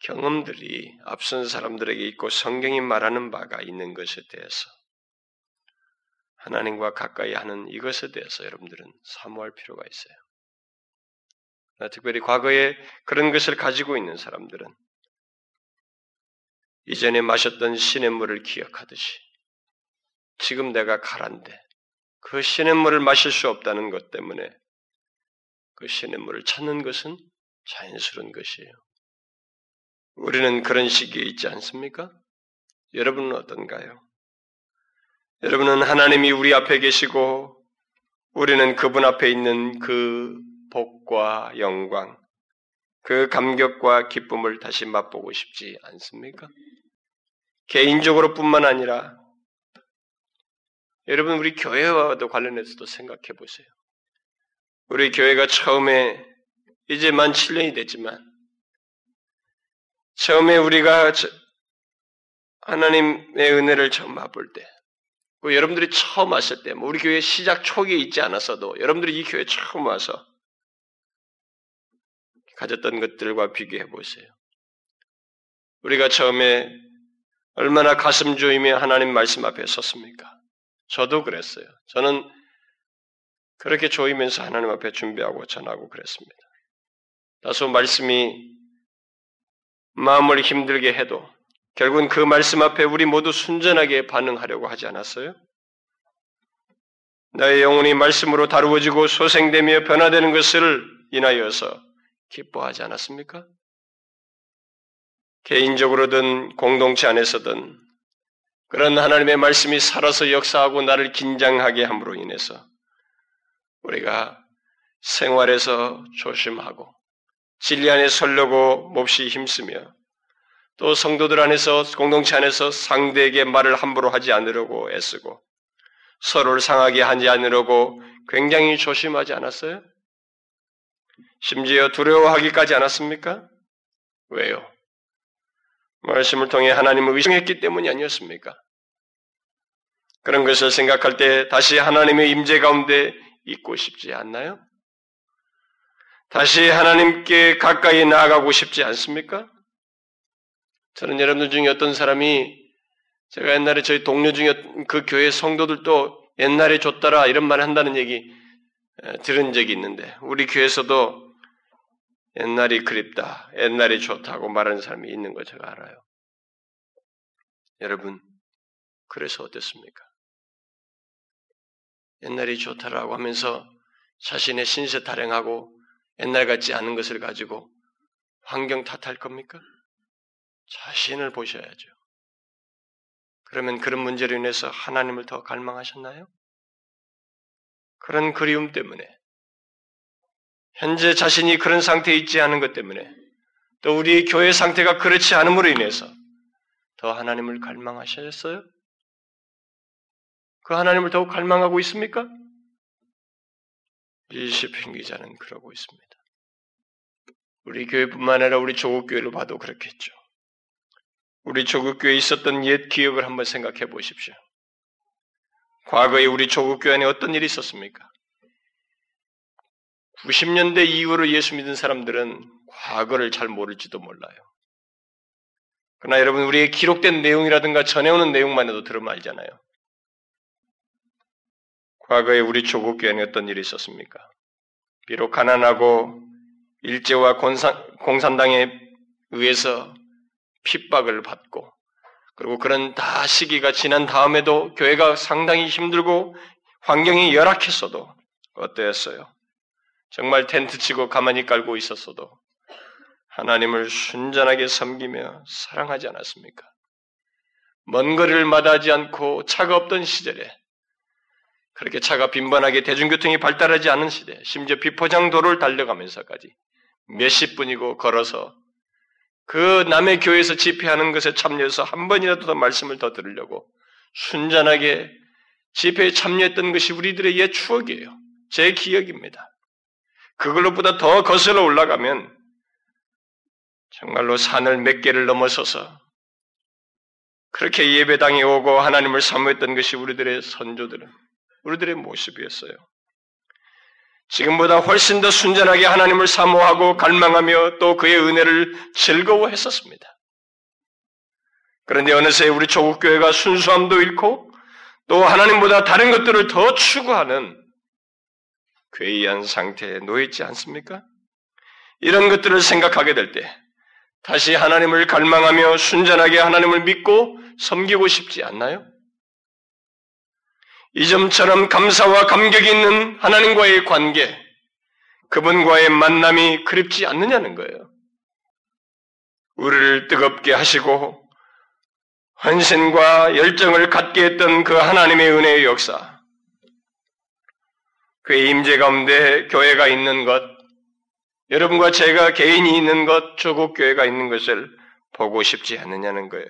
경험들이 앞선 사람들에게 있고 성경이 말하는 바가 있는 것에 대해서 하나님과 가까이 하는 이것에 대해서 여러분들은 사모할 필요가 있어요. 특별히 과거에 그런 것을 가지고 있는 사람들은 이전에 마셨던 신의 물을 기억하듯이 지금 내가 가란데 그 신의 물을 마실 수 없다는 것 때문에 그 신의 물을 찾는 것은 자연스러운 것이에요. 우리는 그런 시기에 있지 않습니까? 여러분은 어떤가요? 여러분은 하나님이 우리 앞에 계시고 우리는 그분 앞에 있는 그 복과 영광, 그 감격과 기쁨을 다시 맛보고 싶지 않습니까? 개인적으로 뿐만 아니라 여러분 우리 교회와도 관련해서도 생각해 보세요. 우리 교회가 처음에 이제 만 7년이 됐지만 처음에 우리가 하나님의 은혜를 처음 맛볼 때, 그 여러분들이 처음 왔을 때, 뭐 우리 교회 시작 초기에 있지 않았어도 여러분들이 이 교회 처음 와서 가졌던 것들과 비교해 보세요. 우리가 처음에 얼마나 가슴 조이며 하나님 말씀 앞에 섰습니까? 저도 그랬어요. 저는 그렇게 조이면서 하나님 앞에 준비하고 전하고 그랬습니다. 다소 말씀이 마음을 힘들게 해도 결국은 그 말씀 앞에 우리 모두 순전하게 반응하려고 하지 않았어요? 나의 영혼이 말씀으로 다루어지고 소생되며 변화되는 것을 인하여서 기뻐하지 않았습니까? 개인적으로든 공동체 안에서든 그런 하나님의 말씀이 살아서 역사하고 나를 긴장하게 함으로 인해서 우리가 생활에서 조심하고 진리 안에 설려고 몹시 힘쓰며 또 성도들 안에서 공동체 안에서 상대에게 말을 함부로 하지 않으려고 애쓰고 서로를 상하게 하지 않으려고 굉장히 조심하지 않았어요? 심지어 두려워하기까지 않았습니까? 왜요? 말씀을 통해 하나님을 의심했기 때문이 아니었습니까? 그런 것을 생각할 때 다시 하나님의 임재 가운데 있고 싶지 않나요? 다시 하나님께 가까이 나아가고 싶지 않습니까? 저는 여러분들 중에 어떤 사람이 제가 옛날에 저희 동료 중에 그 교회 성도들도 옛날에 줬더라 이런 말 한다는 얘기 들은 적이 있는데 우리 교회에서도 옛날이 그립다, 옛날이 좋다고 말하는 사람이 있는 거 제가 알아요. 여러분, 그래서 어땠습니까? 옛날이 좋다라고 하면서 자신의 신세 타령하고 옛날 같지 않은 것을 가지고 환경 탓할 겁니까? 자신을 보셔야죠. 그러면 그런 문제로 인해서 하나님을 더 갈망하셨나요? 그런 그리움 때문에 현재 자신이 그런 상태에 있지 않은 것 때문에 또 우리 교회 상태가 그렇지 않음으로 인해서 더 하나님을 갈망하셨어요? 그 하나님을 더욱 갈망하고 있습니까? 일시핑 기자는 그러고 있습니다. 우리 교회뿐만 아니라 우리 조국 교회를 봐도 그렇겠죠. 우리 조국 교회에 있었던 옛 기억을 한번 생각해 보십시오. 과거에 우리 조국 교회 안에 어떤 일이 있었습니까? 90년대 이후로 예수 믿은 사람들은 과거를 잘 모를지도 몰라요. 그러나 여러분, 우리의 기록된 내용이라든가 전해오는 내용만 해도 들으면 알잖아요. 과거에 우리 조국교회는 어떤 일이 있었습니까? 비록 가난하고 일제와 공산, 공산당에 의해서 핍박을 받고 그리고 그런 다 시기가 지난 다음에도 교회가 상당히 힘들고 환경이 열악했어도 어땠어요? 정말 텐트 치고 가만히 깔고 있었어도 하나님을 순전하게 섬기며 사랑하지 않았습니까? 먼 거리를 마다하지 않고 차가 없던 시절에 그렇게 차가 빈번하게 대중교통이 발달하지 않은 시대, 심지어 비포장도로를 달려가면서까지 몇십 분이고 걸어서 그 남의 교회에서 집회하는 것에 참여해서 한 번이라도 더 말씀을 더 들으려고 순전하게 집회에 참여했던 것이 우리들의 옛 추억이에요. 제 기억입니다. 그걸로보다 더 거슬러 올라가면 정말로 산을 몇 개를 넘어서서 그렇게 예배당에 오고 하나님을 사모했던 것이 우리들의 선조들은 우리들의 모습이었어요. 지금보다 훨씬 더 순전하게 하나님을 사모하고 갈망하며 또 그의 은혜를 즐거워했었습니다. 그런데 어느새 우리 조국교회가 순수함도 잃고 또 하나님보다 다른 것들을 더 추구하는 괴이한 상태에 놓여있지 않습니까? 이런 것들을 생각하게 될 때 다시 하나님을 갈망하며 순전하게 하나님을 믿고 섬기고 싶지 않나요? 이 점처럼 감사와 감격이 있는 하나님과의 관계, 그분과의 만남이 그립지 않느냐는 거예요. 우리를 뜨겁게 하시고 헌신과 열정을 갖게 했던 그 하나님의 은혜의 역사, 그의 임재 가운데 교회가 있는 것, 여러분과 제가 개인이 있는 것, 조국 교회가 있는 것을 보고 싶지 않느냐는 거예요.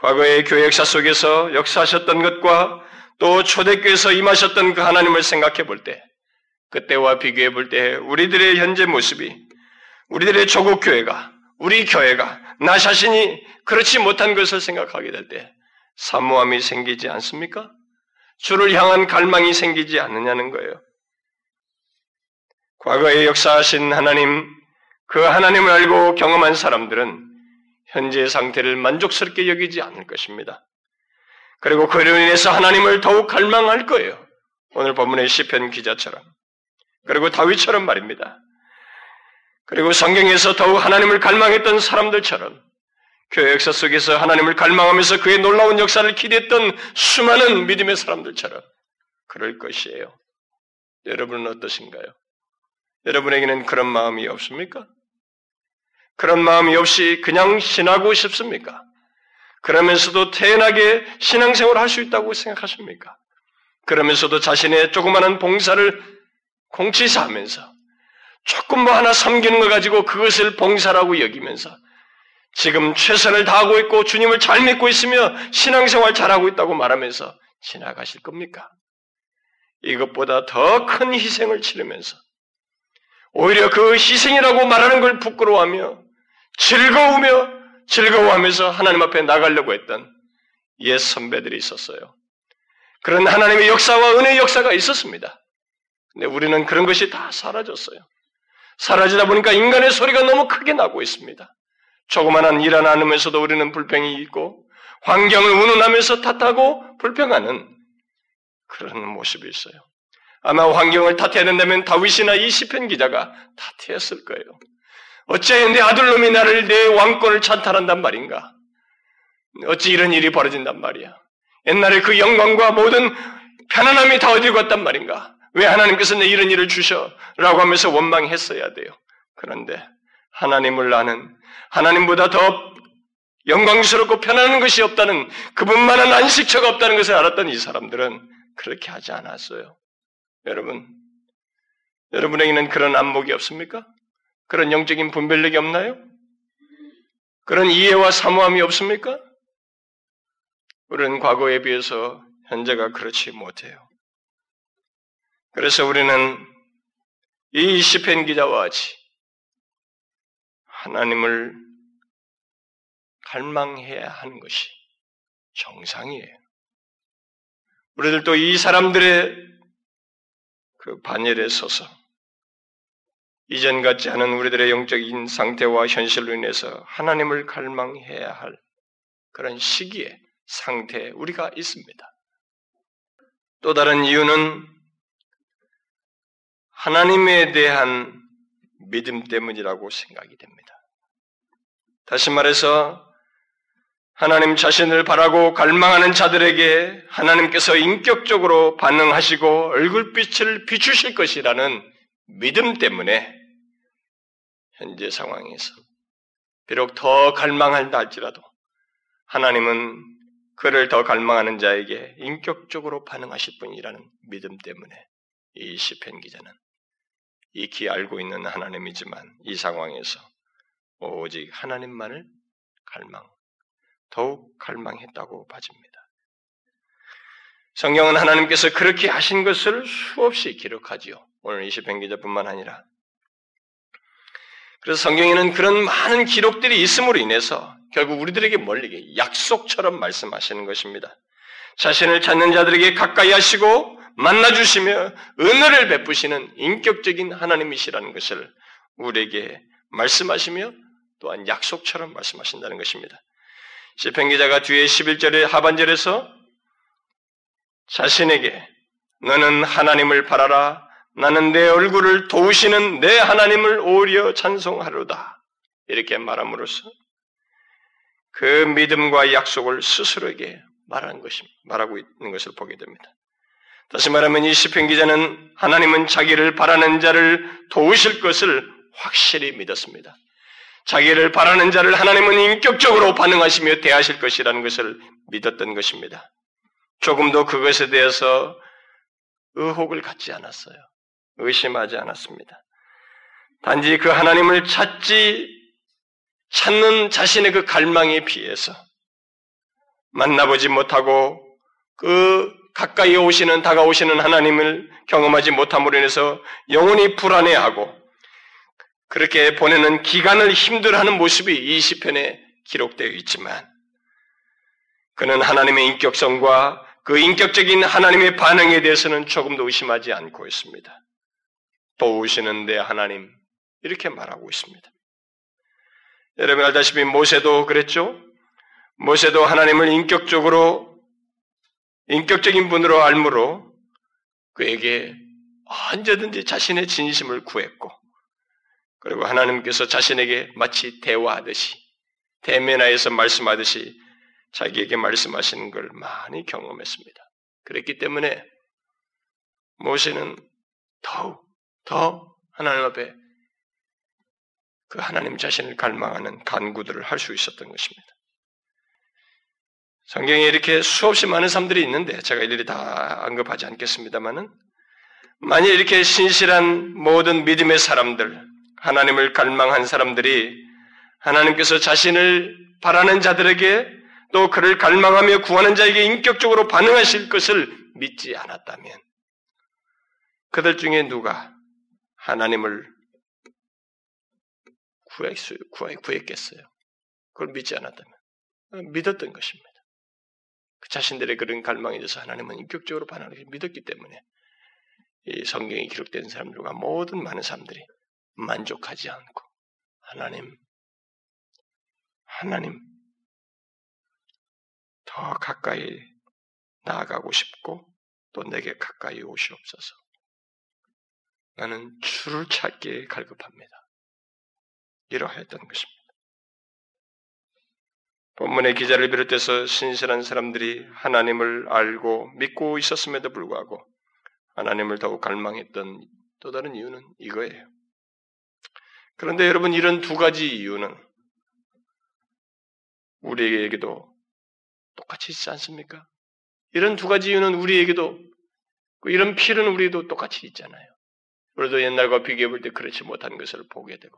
과거의 교회 역사 속에서 역사하셨던 것과 또 초대교회에서 임하셨던 그 하나님을 생각해 볼 때, 그때와 비교해 볼 때 우리들의 현재 모습이 우리들의 조국 교회가 우리 교회가 나 자신이 그렇지 못한 것을 생각하게 될 때 사모함이 생기지 않습니까? 주를 향한 갈망이 생기지 않느냐는 거예요. 과거에 역사하신 하나님, 그 하나님을 알고 경험한 사람들은 현재 상태를 만족스럽게 여기지 않을 것입니다. 그리고 그로 인해서 하나님을 더욱 갈망할 거예요. 오늘 본문의 시편 기자처럼. 그리고 다윗처럼 말입니다. 그리고 성경에서 더욱 하나님을 갈망했던 사람들처럼 교회 역사 속에서 하나님을 갈망하면서 그의 놀라운 역사를 기대했던 수많은 믿음의 사람들처럼 그럴 것이에요. 여러분은 어떠신가요? 여러분에게는 그런 마음이 없습니까? 그런 마음이 없이 그냥 신하고 싶습니까? 그러면서도 태연하게 신앙생활을 할 수 있다고 생각하십니까? 그러면서도 자신의 조그마한 봉사를 공치사하면서 조금 뭐 하나 섬기는 걸 가지고 그것을 봉사라고 여기면서 지금 최선을 다하고 있고 주님을 잘 믿고 있으며 신앙생활 잘하고 있다고 말하면서 지나가실 겁니까? 이것보다 더 큰 희생을 치르면서 오히려 그 희생이라고 말하는 걸 부끄러워하며 즐거우며 즐거워하면서 하나님 앞에 나가려고 했던 옛 선배들이 있었어요. 그런 하나님의 역사와 은혜의 역사가 있었습니다. 근데 우리는 그런 것이 다 사라졌어요. 사라지다 보니까 인간의 소리가 너무 크게 나고 있습니다. 조그만한 일 하나 하면서도 우리는 불평이 있고 환경을 운운하면서 탓하고 불평하는 그런 모습이 있어요. 아마 환경을 탓해야 된다면 다윗이나 이 시편 기자가 탓했을 거예요. 어째 내 아들놈이 나를 내 왕권을 찬탈한단 말인가? 어찌 이런 일이 벌어진단 말이야? 옛날에 그 영광과 모든 편안함이 다 어디로 갔단 말인가? 왜 하나님께서 내 이런 일을 주셔? 라고 하면서 원망했어야 돼요. 그런데 하나님을 아는 하나님보다 더 영광스럽고 편안한 것이 없다는 그분만한 안식처가 없다는 것을 알았던 이 사람들은 그렇게 하지 않았어요. 여러분, 여러분에게는 그런 안목이 없습니까? 그런 영적인 분별력이 없나요? 그런 이해와 사모함이 없습니까? 우리는 과거에 비해서 현재가 그렇지 못해요. 그래서 우리는 이 시편 기자와 같이 하나님을 갈망해야 하는 것이 정상이에요. 우리들도 이 사람들의 그 반열에 서서 이전 같지 않은 우리들의 영적인 상태와 현실로 인해서 하나님을 갈망해야 할 그런 시기에 상태에 우리가 있습니다. 또 다른 이유는 하나님에 대한 믿음 때문이라고 생각이 됩니다. 다시 말해서 하나님 자신을 바라고 갈망하는 자들에게 하나님께서 인격적으로 반응하시고 얼굴빛을 비추실 것이라는 믿음 때문에 현재 상황에서 비록 더 갈망한다 할지라도 하나님은 그를 더 갈망하는 자에게 인격적으로 반응하실 분이라는 믿음 때문에 이 시편 기자는 익히 알고 있는 하나님이지만 이 상황에서 오직 하나님만을 갈망, 더욱 갈망했다고 봐집니다. 성경은 하나님께서 그렇게 하신 것을 수없이 기록하지요. 오늘 이 시편 기자뿐만 아니라 그래서 성경에는 그런 많은 기록들이 있음으로 인해서 결국 우리들에게 멀리게 약속처럼 말씀하시는 것입니다. 자신을 찾는 자들에게 가까이 하시고 만나주시며 은혜를 베푸시는 인격적인 하나님이시라는 것을 우리에게 말씀하시며 또한 약속처럼 말씀하신다는 것입니다. 시편 기자가 뒤에 11절의 하반절에서 자신에게 너는 하나님을 바라라 나는 내 얼굴을 도우시는 내 하나님을 오히려 찬송하로다. 이렇게 말함으로써 그 믿음과 약속을 스스로에게 말하는 것이 말하고 있는 것을 보게 됩니다. 다시 말하면 이 시편 기자는 하나님은 자기를 바라는 자를 도우실 것을 확실히 믿었습니다. 자기를 바라는 자를 하나님은 인격적으로 반응하시며 대하실 것이라는 것을 믿었던 것입니다. 조금도 그것에 대해서 의혹을 갖지 않았어요. 의심하지 않았습니다. 단지 그 하나님을 찾지 찾는 자신의 그 갈망에 비해서 만나보지 못하고 그 가까이 오시는 다가오시는 하나님을 경험하지 못함으로 인해서 영혼이 불안해하고 그렇게 보내는 기간을 힘들어하는 모습이 이 시편에 기록되어 있지만 그는 하나님의 인격성과 그 인격적인 하나님의 반응에 대해서는 조금도 의심하지 않고 있습니다. 도우시는 내 하나님 이렇게 말하고 있습니다. 여러분 알다시피 모세도 그랬죠. 모세도 하나님을 인격적으로 인격적인 분으로 알므로 그에게 언제든지 자신의 진심을 구했고 그리고 하나님께서 자신에게 마치 대화하듯이 대면하여서 말씀하듯이 자기에게 말씀하시는 걸 많이 경험했습니다. 그랬기 때문에 모세는 더욱 더 하나님 앞에 그 하나님 자신을 갈망하는 간구들을 할 수 있었던 것입니다. 성경에 이렇게 수없이 많은 사람들이 있는데 제가 일일이 다 언급하지 않겠습니다만은 만일 이렇게 신실한 모든 믿음의 사람들, 하나님을 갈망한 사람들이 하나님께서 자신을 바라는 자들에게 또 그를 갈망하며 구하는 자에게 인격적으로 반응하실 것을 믿지 않았다면 그들 중에 누가 하나님을 구했어요, 구했겠어요. 그걸 믿지 않았다면 믿었던 것입니다. 그 자신들의 그런 갈망에 대해서 하나님은 인격적으로 반응을 믿었기 때문에 이 성경에 기록된 사람들과 모든 많은 사람들이 만족하지 않고 하나님, 하나님 더 가까이 나아가고 싶고 또 내게 가까이 오시옵소서. 나는 주를 찾기에 갈급합니다. 이러하였던 것입니다. 본문의 기자를 비롯해서 신실한 사람들이 하나님을 알고 믿고 있었음에도 불구하고 하나님을 더욱 갈망했던 또 다른 이유는 이거예요. 그런데 여러분 이런 두 가지 이유는 우리에게도 똑같이 있지 않습니까? 이런 두 가지 이유는 우리에게도 이런 필은 우리도 똑같이 있잖아요. 우리도 옛날과 비교해 볼 때 그렇지 못한 것을 보게 되고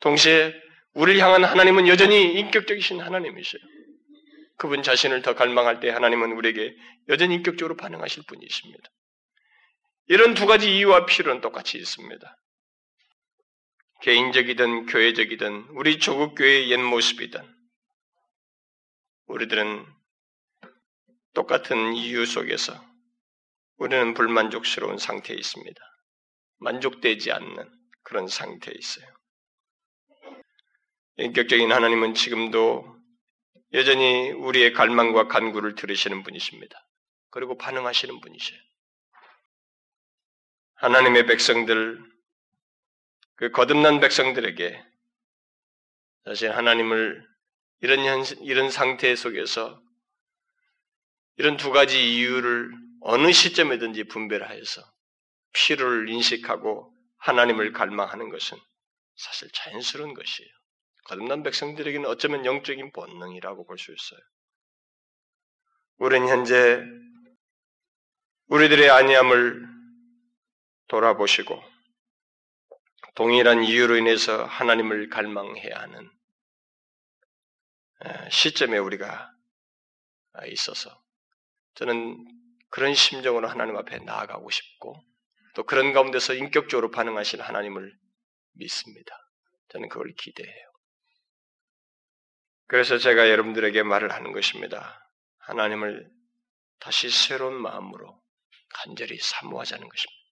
동시에 우리를 향한 하나님은 여전히 인격적이신 하나님이세요. 그분 자신을 더 갈망할 때 하나님은 우리에게 여전히 인격적으로 반응하실 분이십니다. 이런 두 가지 이유와 필요는 똑같이 있습니다. 개인적이든 교회적이든 우리 조국 교회의 옛 모습이든 우리들은 똑같은 이유 속에서 우리는 불만족스러운 상태에 있습니다. 만족되지 않는 그런 상태에 있어요. 인격적인 하나님은 지금도 여전히 우리의 갈망과 간구를 들으시는 분이십니다. 그리고 반응하시는 분이셔요. 하나님의 백성들, 그 거듭난 백성들에게 사실 하나님을 이런 현, 이런 상태 속에서 이런 두 가지 이유를 어느 시점에든지 분별하여서 필요를 인식하고 하나님을 갈망하는 것은 사실 자연스러운 것이에요. 거듭난 백성들에게는 어쩌면 영적인 본능이라고 볼 수 있어요. 우리는 현재 우리들의 아니함을 돌아보시고 동일한 이유로 인해서 하나님을 갈망해야 하는 시점에 우리가 있어서 저는 그런 심정으로 하나님 앞에 나아가고 싶고 또 그런 가운데서 인격적으로 반응하신 하나님을 믿습니다. 저는 그걸 기대해요. 그래서 제가 여러분들에게 말을 하는 것입니다. 하나님을 다시 새로운 마음으로 간절히 사모하자는 것입니다.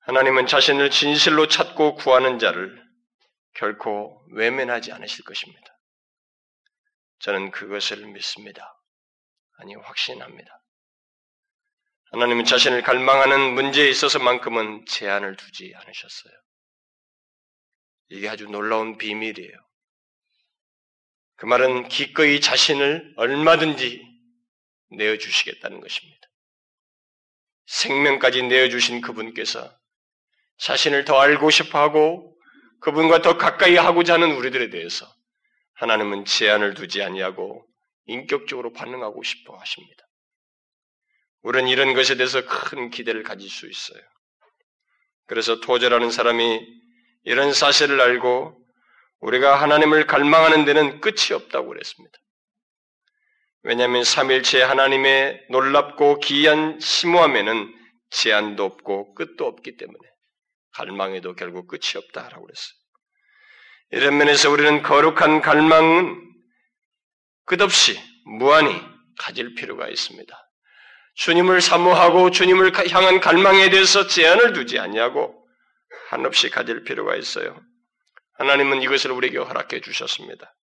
하나님은 자신을 진실로 찾고 구하는 자를 결코 외면하지 않으실 것입니다. 저는 그것을 믿습니다. 아니, 확신합니다. 하나님은 자신을 갈망하는 문제에 있어서만큼은 제한을 두지 않으셨어요. 이게 아주 놀라운 비밀이에요. 그 말은 기꺼이 자신을 얼마든지 내어주시겠다는 것입니다. 생명까지 내어주신 그분께서 자신을 더 알고 싶어 하고 그분과 더 가까이 하고자 하는 우리들에 대해서 하나님은 제한을 두지 아니하고 인격적으로 반응하고 싶어 하십니다. 우리는 이런 것에 대해서 큰 기대를 가질 수 있어요. 그래서 토저라는 사람이 이런 사실을 알고 우리가 하나님을 갈망하는 데는 끝이 없다고 그랬습니다. 왜냐하면 삼일체 하나님의 놀랍고 기이한 심오함에는 제한도 없고 끝도 없기 때문에 갈망에도 결국 끝이 없다라고 그랬어요. 이런 면에서 우리는 거룩한 갈망은 끝없이 무한히 가질 필요가 있습니다. 주님을 사모하고 주님을 향한 갈망에 대해서 제한을 두지 않냐고 한없이 가질 필요가 있어요. 하나님은 이것을 우리에게 허락해 주셨습니다.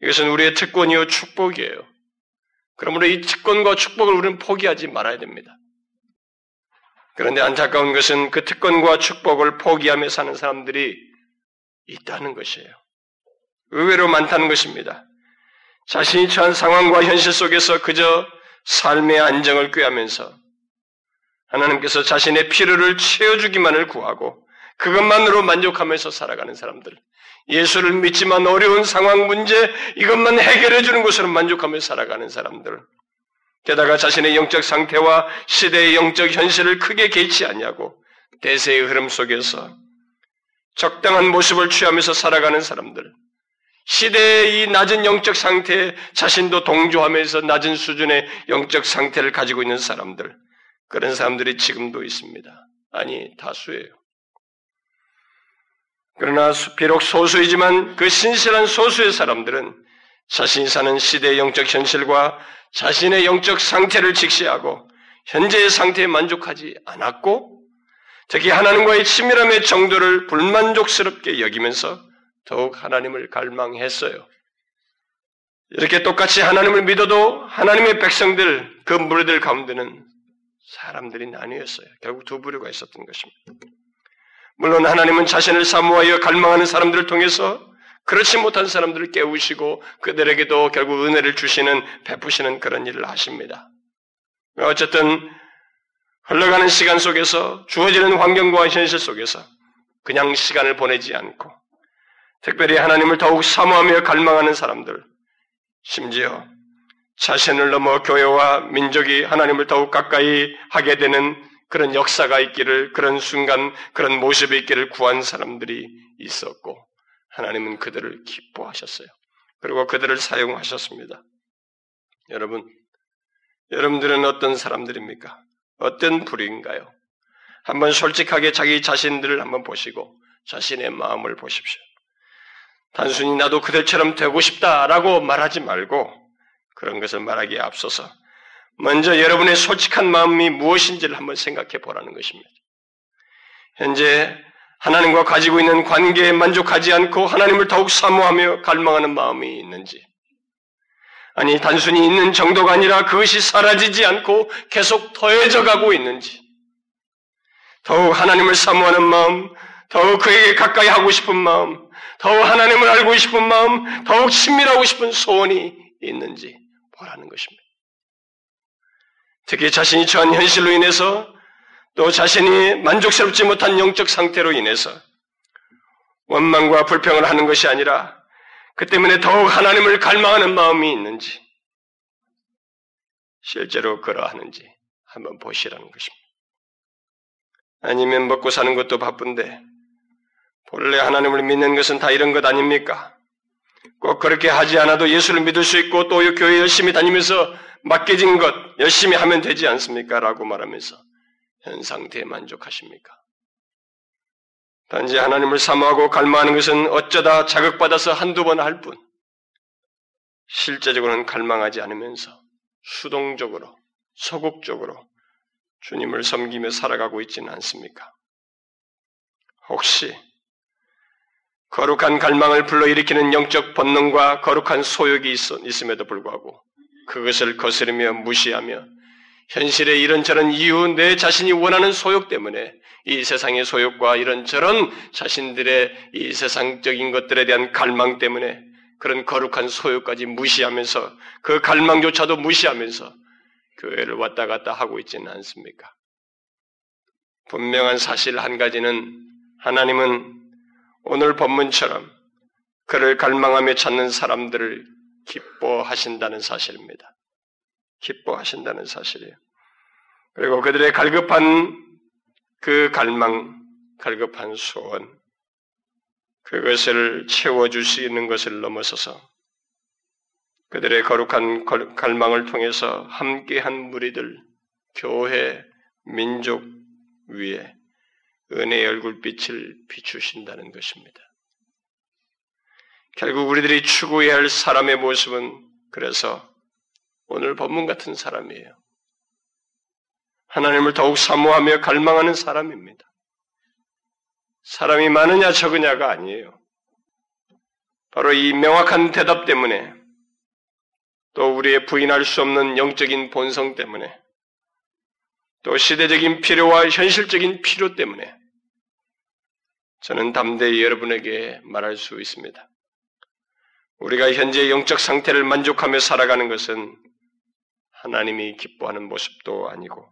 이것은 우리의 특권이요 축복이에요. 그러므로 이 특권과 축복을 우리는 포기하지 말아야 됩니다. 그런데 안타까운 것은 그 특권과 축복을 포기하며 사는 사람들이 있다는 것이에요. 의외로 많다는 것입니다. 자신이 처한 상황과 현실 속에서 그저 삶의 안정을 꾀하면서 하나님께서 자신의 필요를 채워주기만을 구하고 그것만으로 만족하면서 살아가는 사람들. 예수를 믿지만 어려운 상황 문제 이것만 해결해 주는 것으로 만족하며 살아가는 사람들. 게다가 자신의 영적 상태와 시대의 영적 현실을 크게 개의치 않냐고 대세의 흐름 속에서 적당한 모습을 취하면서 살아가는 사람들. 시대의 이 낮은 영적 상태에 자신도 동조하면서 낮은 수준의 영적 상태를 가지고 있는 사람들, 그런 사람들이 지금도 있습니다. 아니, 다수예요. 그러나 비록 소수이지만 그 신실한 소수의 사람들은 자신이 사는 시대의 영적 현실과 자신의 영적 상태를 직시하고 현재의 상태에 만족하지 않았고 특히 하나님과의 친밀함의 정도를 불만족스럽게 여기면서 더욱 하나님을 갈망했어요. 이렇게 똑같이 하나님을 믿어도 하나님의 백성들, 그 무리들 가운데는 사람들이 나뉘었어요. 결국 두 부류가 있었던 것입니다. 물론 하나님은 자신을 사모하여 갈망하는 사람들을 통해서 그렇지 못한 사람들을 깨우시고 그들에게도 결국 은혜를 주시는, 베푸시는 그런 일을 하십니다. 어쨌든 흘러가는 시간 속에서 주어지는 환경과 현실 속에서 그냥 시간을 보내지 않고 특별히 하나님을 더욱 사모하며 갈망하는 사람들, 심지어 자신을 넘어 교회와 민족이 하나님을 더욱 가까이 하게 되는 그런 역사가 있기를, 그런 순간, 그런 모습이 있기를 구한 사람들이 있었고, 하나님은 그들을 기뻐하셨어요. 그리고 그들을 사용하셨습니다. 여러분, 여러분들은 어떤 사람들입니까? 어떤 부류인가요? 한번 솔직하게 자기 자신들을 한번 보시고 자신의 마음을 보십시오. 단순히 나도 그들처럼 되고 싶다라고 말하지 말고 그런 것을 말하기에 앞서서 먼저 여러분의 솔직한 마음이 무엇인지를 한번 생각해 보라는 것입니다. 현재 하나님과 가지고 있는 관계에 만족하지 않고 하나님을 더욱 사모하며 갈망하는 마음이 있는지, 아니, 단순히 있는 정도가 아니라 그것이 사라지지 않고 계속 더해져 가고 있는지, 더욱 하나님을 사모하는 마음, 더욱 그에게 가까이 하고 싶은 마음, 더욱 하나님을 알고 싶은 마음, 더욱 친밀하고 싶은 소원이 있는지 보라는 것입니다. 특히 자신이 처한 현실로 인해서 또 자신이 만족스럽지 못한 영적 상태로 인해서 원망과 불평을 하는 것이 아니라 그 때문에 더욱 하나님을 갈망하는 마음이 있는지 실제로 그러하는지 한번 보시라는 것입니다. 아니면 먹고 사는 것도 바쁜데 본래 하나님을 믿는 것은 다 이런 것 아닙니까? 꼭 그렇게 하지 않아도 예수를 믿을 수 있고 또 교회 열심히 다니면서 맡겨진 것 열심히 하면 되지 않습니까? 라고 말하면서 현 상태에 만족하십니까? 단지 하나님을 사모하고 갈망하는 것은 어쩌다 자극받아서 한두 번 할 뿐, 실제적으로는 갈망하지 않으면서 수동적으로, 소극적으로 주님을 섬기며 살아가고 있지는 않습니까? 혹시 거룩한 갈망을 불러일으키는 영적 본능과 거룩한 소욕이 있, 음에도 불구하고 그것을 거스르며 무시하며 현실의 이런저런 이유 내 자신이 원하는 소욕 때문에 이 세상의 소욕과 이런저런 자신들의 이 세상적인 것들에 대한 갈망 때문에 그런 거룩한 소욕까지 무시하면서 그 갈망조차도 무시하면서 교회를 왔다 갔다 하고 있지는 않습니까? 분명한 사실 한 가지는 하나님은 오늘 본문처럼 그를 갈망하며 찾는 사람들을 기뻐하신다는 사실입니다. 기뻐하신다는 사실이에요. 그리고 그들의 갈급한 그 갈망, 갈급한 소원, 그것을 채워주시는 것을 넘어서서 그들의 거룩한 갈망을 통해서 함께한 무리들, 교회, 민족 위에 은혜의 얼굴빛을 비추신다는 것입니다. 결국 우리들이 추구해야 할 사람의 모습은 그래서 오늘 법문 같은 사람이에요. 하나님을 더욱 사모하며 갈망하는 사람입니다. 사람이 많으냐 적으냐가 아니에요. 바로 이 명확한 대답 때문에 또 우리의 부인할 수 없는 영적인 본성 때문에 또 시대적인 필요와 현실적인 필요 때문에 저는 담대히 여러분에게 말할 수 있습니다. 우리가 현재 영적 상태를 만족하며 살아가는 것은 하나님이 기뻐하는 모습도 아니고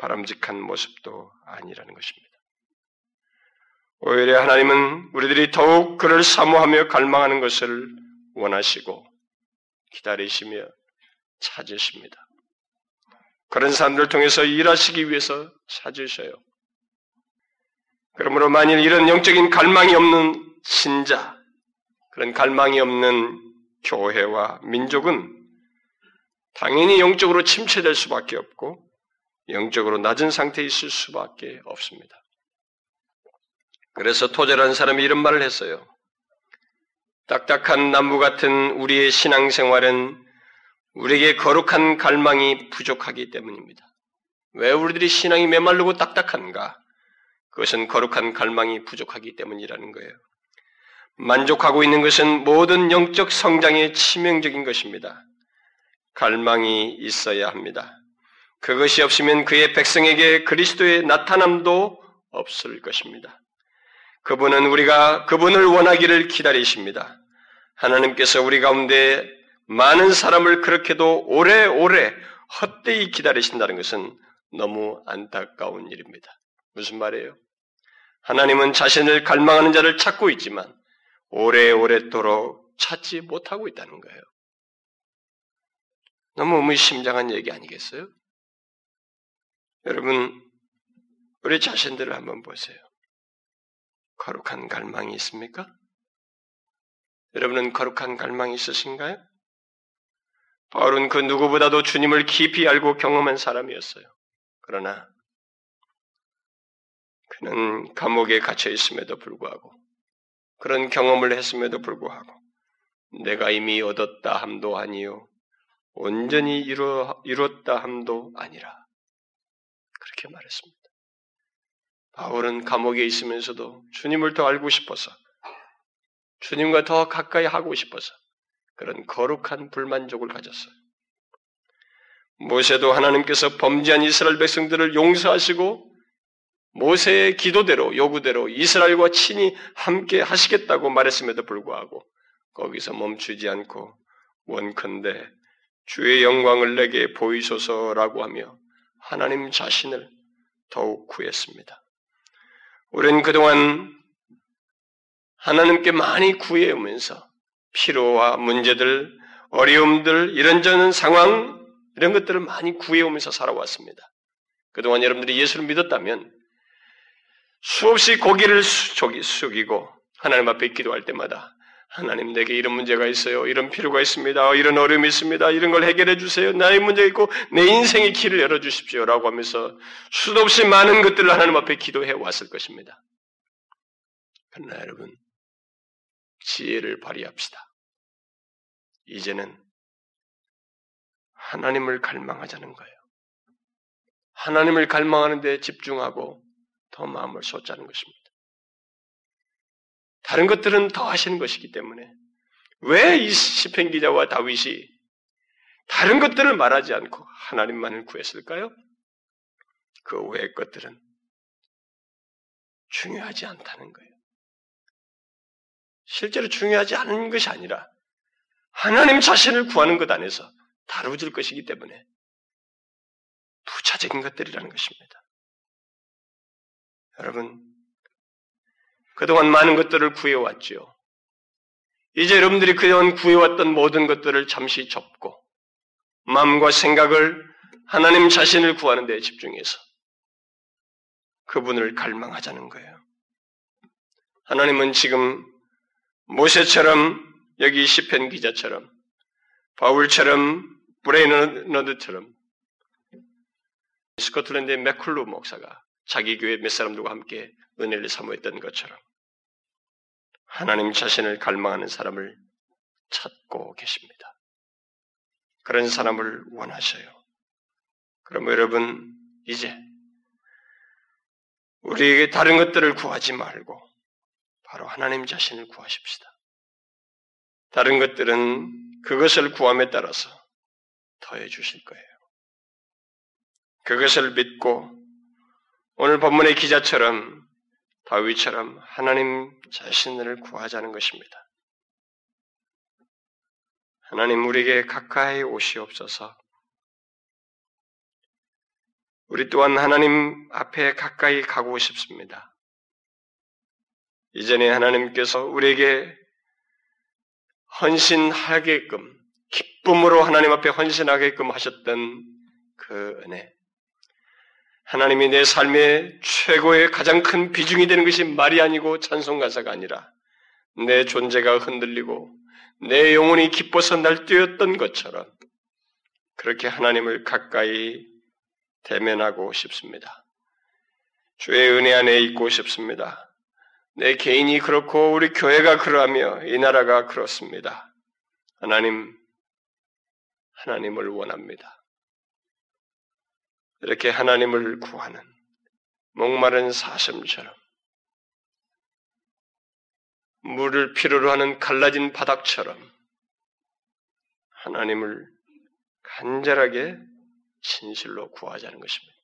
바람직한 모습도 아니라는 것입니다. 오히려 하나님은 우리들이 더욱 그를 사모하며 갈망하는 것을 원하시고 기다리시며 찾으십니다. 그런 사람들을 통해서 일하시기 위해서 찾으셔요. 그러므로 만일 이런 영적인 갈망이 없는 신자, 그런 갈망이 없는 교회와 민족은 당연히 영적으로 침체될 수밖에 없고 영적으로 낮은 상태에 있을 수밖에 없습니다. 그래서 토제라는 사람이 이런 말을 했어요. 딱딱한 나무 같은 우리의 신앙생활은 우리에게 거룩한 갈망이 부족하기 때문입니다. 왜 우리들이 신앙이 메말르고 딱딱한가? 그것은 거룩한 갈망이 부족하기 때문이라는 거예요. 만족하고 있는 것은 모든 영적 성장의 치명적인 것입니다. 갈망이 있어야 합니다. 그것이 없으면 그의 백성에게 그리스도의 나타남도 없을 것입니다. 그분은 우리가 그분을 원하기를 기다리십니다. 하나님께서 우리 가운데 많은 사람을 그렇게도 오래오래 헛되이 기다리신다는 것은 너무 안타까운 일입니다. 무슨 말이에요? 하나님은 자신을 갈망하는 자를 찾고 있지만 오래오래도록 찾지 못하고 있다는 거예요. 너무 의미심장한 얘기 아니겠어요? 여러분, 우리 자신들을 한번 보세요. 거룩한 갈망이 있습니까? 여러분은 거룩한 갈망이 있으신가요? 바울은 그 누구보다도 주님을 깊이 알고 경험한 사람이었어요. 그러나 그는 감옥에 갇혀 있음에도 불구하고 그런 경험을 했음에도 불구하고 내가 이미 얻었다 함도 아니요 온전히 이루, 이뤘다 함도 아니라 그렇게 말했습니다. 바울은 감옥에 있으면서도 주님을 더 알고 싶어서 주님과 더 가까이 하고 싶어서 그런 거룩한 불만족을 가졌어요. 모세도 하나님께서 범죄한 이스라엘 백성들을 용서하시고 모세의 기도대로 요구대로 이스라엘과 친히 함께 하시겠다고 말했음에도 불구하고 거기서 멈추지 않고 원컨대 주의 영광을 내게 보이소서라고 하며 하나님 자신을 더욱 구했습니다. 우리는 그동안 하나님께 많이 구해오면서 피로와 문제들, 어려움들, 이런저런 상황, 이런 것들을 많이 구해오면서 살아왔습니다. 그동안 여러분들이 예수를 믿었다면 수없이 고개를 숙이고 하나님 앞에 기도할 때마다 하나님 내게 이런 문제가 있어요. 이런 필요가 있습니다. 이런 어려움이 있습니다. 이런 걸 해결해 주세요. 나의 문제가 있고 내 인생의 길을 열어 주십시오. 라고 하면서 수도 없이 많은 것들을 하나님 앞에 기도해 왔을 것입니다. 그러나 여러분, 지혜를 발휘합시다. 이제는 하나님을 갈망하자는 거예요. 하나님을 갈망하는 데 집중하고 더 마음을 쏟자는 것입니다. 다른 것들은 더 하시는 것이기 때문에 왜 이 시편 기자와 다윗이 다른 것들을 말하지 않고 하나님만을 구했을까요? 그 외의 것들은 중요하지 않다는 거예요. 실제로 중요하지 않은 것이 아니라 하나님 자신을 구하는 것 안에서 다루어질 것이기 때문에 부차적인 것들이라는 것입니다. 여러분, 그동안 많은 것들을 구해왔지요. 이제 여러분들이 그동안 구해왔던 모든 것들을 잠시 접고 마음과 생각을 하나님 자신을 구하는 데 집중해서 그분을 갈망하자는 거예요. 하나님은 지금 모세처럼 여기 시편 기자처럼 바울처럼 브레이너드처럼 스코틀랜드의 맥쿨루 목사가 자기 교회 몇 사람들과 함께 은혜를 사모했던 것처럼 하나님 자신을 갈망하는 사람을 찾고 계십니다. 그런 사람을 원하셔요. 그럼 여러분, 이제 우리에게 다른 것들을 구하지 말고 바로 하나님 자신을 구하십시다. 다른 것들은 그것을 구함에 따라서 더해 주실 거예요. 그것을 믿고 오늘 본문의 기자처럼 다윗처럼 하나님 자신을 구하자는 것입니다. 하나님 우리에게 가까이 오시옵소서. 우리 또한 하나님 앞에 가까이 가고 싶습니다. 이전에 하나님께서 우리에게 헌신하게끔 기쁨으로 하나님 앞에 헌신하게끔 하셨던 그 은혜. 하나님이 내 삶의 최고의 가장 큰 비중이 되는 것이 말이 아니고 찬송 가사가 아니라 내 존재가 흔들리고 내 영혼이 기뻐서 날뛰었던 것처럼 그렇게 하나님을 가까이 대면하고 싶습니다. 주의 은혜 안에 있고 싶습니다. 내 개인이 그렇고 우리 교회가 그러하며 이 나라가 그렇습니다. 하나님, 하나님을 원합니다. 이렇게 하나님을 구하는 목마른 사슴처럼 물을 필요로 하는 갈라진 바닥처럼 하나님을 간절하게 진실로 구하자는 것입니다.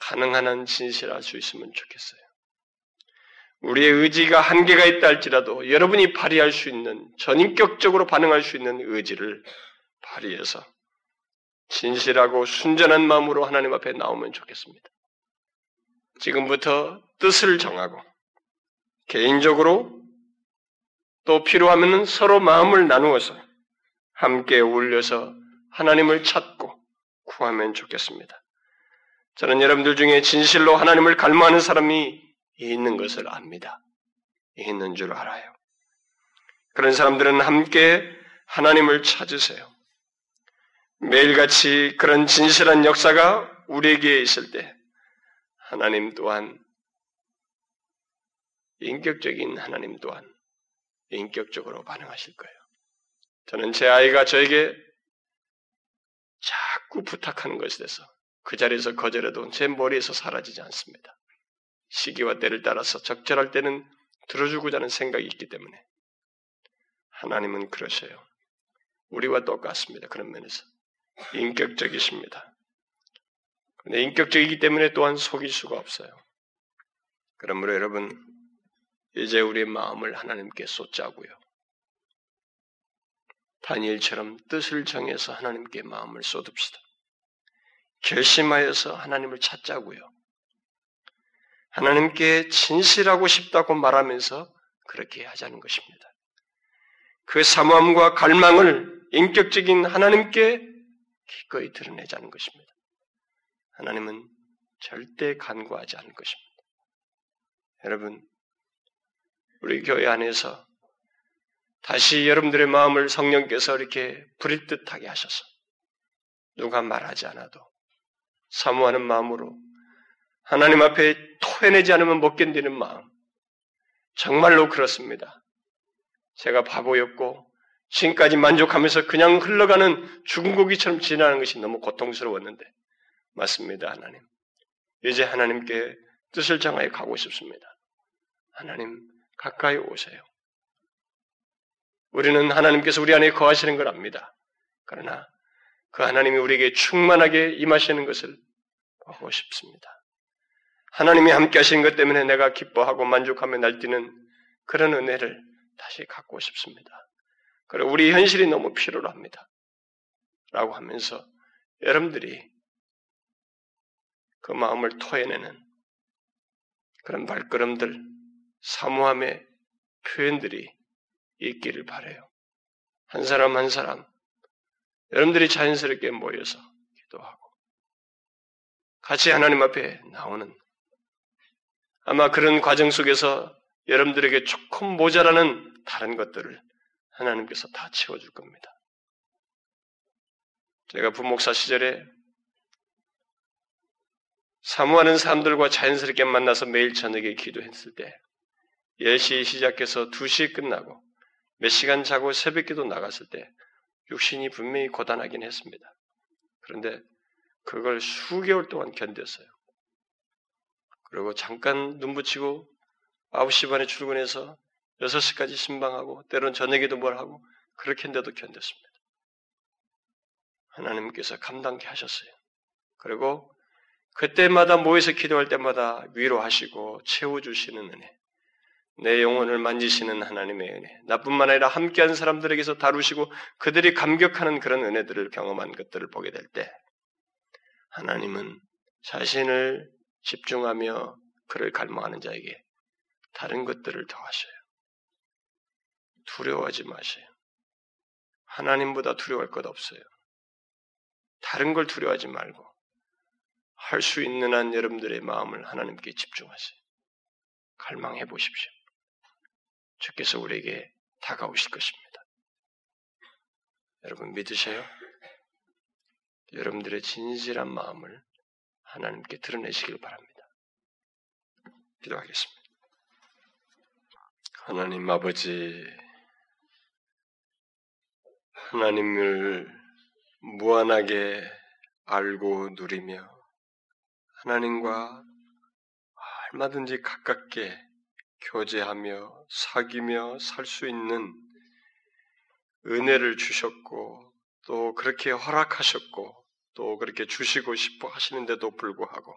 가능한 한 진실할 수 있으면 좋겠어요. 우리의 의지가 한계가 있다 할지라도 여러분이 발휘할 수 있는 전인격적으로 반응할 수 있는 의지를 발휘해서 진실하고 순전한 마음으로 하나님 앞에 나오면 좋겠습니다. 지금부터 뜻을 정하고 개인적으로 또 필요하면 서로 마음을 나누어서 함께 울려서 하나님을 찾고 구하면 좋겠습니다. 저는 여러분들 중에 진실로 하나님을 갈망하는 사람이 있는 것을 압니다. 있는 줄 알아요. 그런 사람들은 함께 하나님을 찾으세요. 매일같이 그런 진실한 역사가 우리에게 있을 때 하나님 또한 인격적인 하나님 또한 인격적으로 반응하실 거예요. 저는 제 아이가 저에게 자꾸 부탁하는 것에 대해서 그 자리에서 거절해도 제 머리에서 사라지지 않습니다. 시기와 때를 따라서 적절할 때는 들어주고자 하는 생각이 있기 때문에 하나님은 그러셔요. 우리와 똑같습니다. 그런 면에서 인격적이십니다. 근데 인격적이기 때문에 또한 속일 수가 없어요. 그러므로 여러분 이제 우리의 마음을 하나님께 쏟자고요. 다니엘처럼 뜻을 정해서 하나님께 마음을 쏟읍시다. 결심하여서 하나님을 찾자고요. 하나님께 진실하고 싶다고 말하면서 그렇게 하자는 것입니다. 그 사모함과 갈망을 인격적인 하나님께 기꺼이 드러내자는 것입니다. 하나님은 절대 간과하지 않을 것입니다. 여러분, 우리 교회 안에서 다시 여러분들의 마음을 성령께서 이렇게 부릴 듯하게 하셔서 누가 말하지 않아도 사모하는 마음으로 하나님 앞에 토해내지 않으면 못 견디는 마음. 정말로 그렇습니다. 제가 바보였고 지금까지 만족하면서 그냥 흘러가는 죽은 고기처럼 지나는 것이 너무 고통스러웠는데 맞습니다, 하나님. 이제 하나님께 뜻을 정하여 가고 싶습니다. 하나님, 가까이 오세요. 우리는 하나님께서 우리 안에 거하시는 걸 압니다. 그러나 그 하나님이 우리에게 충만하게 임하시는 것을 보고 싶습니다. 하나님이 함께 하시는 것 때문에 내가 기뻐하고 만족하며 날뛰는 그런 은혜를 다시 갖고 싶습니다. 그리고 우리 현실이 너무 필요로 합니다. 라고 하면서 여러분들이 그 마음을 토해내는 그런 발걸음들, 사모함의 표현들이 있기를 바래요. 한 사람 한 사람 여러분들이 자연스럽게 모여서 기도하고 같이 하나님 앞에 나오는 아마 그런 과정 속에서 여러분들에게 조금 모자라는 다른 것들을 하나님께서 다 채워줄 겁니다. 제가 부목사 시절에 사모하는 사람들과 자연스럽게 만나서 매일 저녁에 기도했을 때 10시 시작해서 2시 끝나고 몇 시간 자고 새벽 기도 나갔을 때 육신이 분명히 고단하긴 했습니다. 그런데 그걸 수개월 동안 견뎠어요. 그리고 잠깐 눈 붙이고 9시 반에 출근해서 6시까지 신방하고 때론 저녁에도 뭘 하고 그렇게 했는데도 견뎠습니다. 하나님께서 감당케 하셨어요. 그리고 그때마다 모여서 기도할 때마다 위로하시고 채워주시는 은혜, 내 영혼을 만지시는 하나님의 은혜, 나뿐만 아니라 함께한 사람들에게서 다루시고 그들이 감격하는 그런 은혜들을 경험한 것들을 보게 될 때, 하나님은 자신을 집중하며 그를 갈망하는 자에게 다른 것들을 더하셔요. 두려워하지 마세요. 하나님보다 두려워할 것 없어요. 다른 걸 두려워하지 말고 할 수 있는 한 여러분들의 마음을 하나님께 집중하세요. 갈망해 보십시오. 주께서 우리에게 다가오실 것입니다. 여러분 믿으세요? 여러분들의 진실한 마음을 하나님께 드러내시길 바랍니다. 기도하겠습니다. 하나님 아버지, 하나님을 무한하게 알고 누리며 하나님과 얼마든지 가깝게 교제하며 사귀며 살 수 있는 은혜를 주셨고 또 그렇게 허락하셨고 또 그렇게 주시고 싶어 하시는데도 불구하고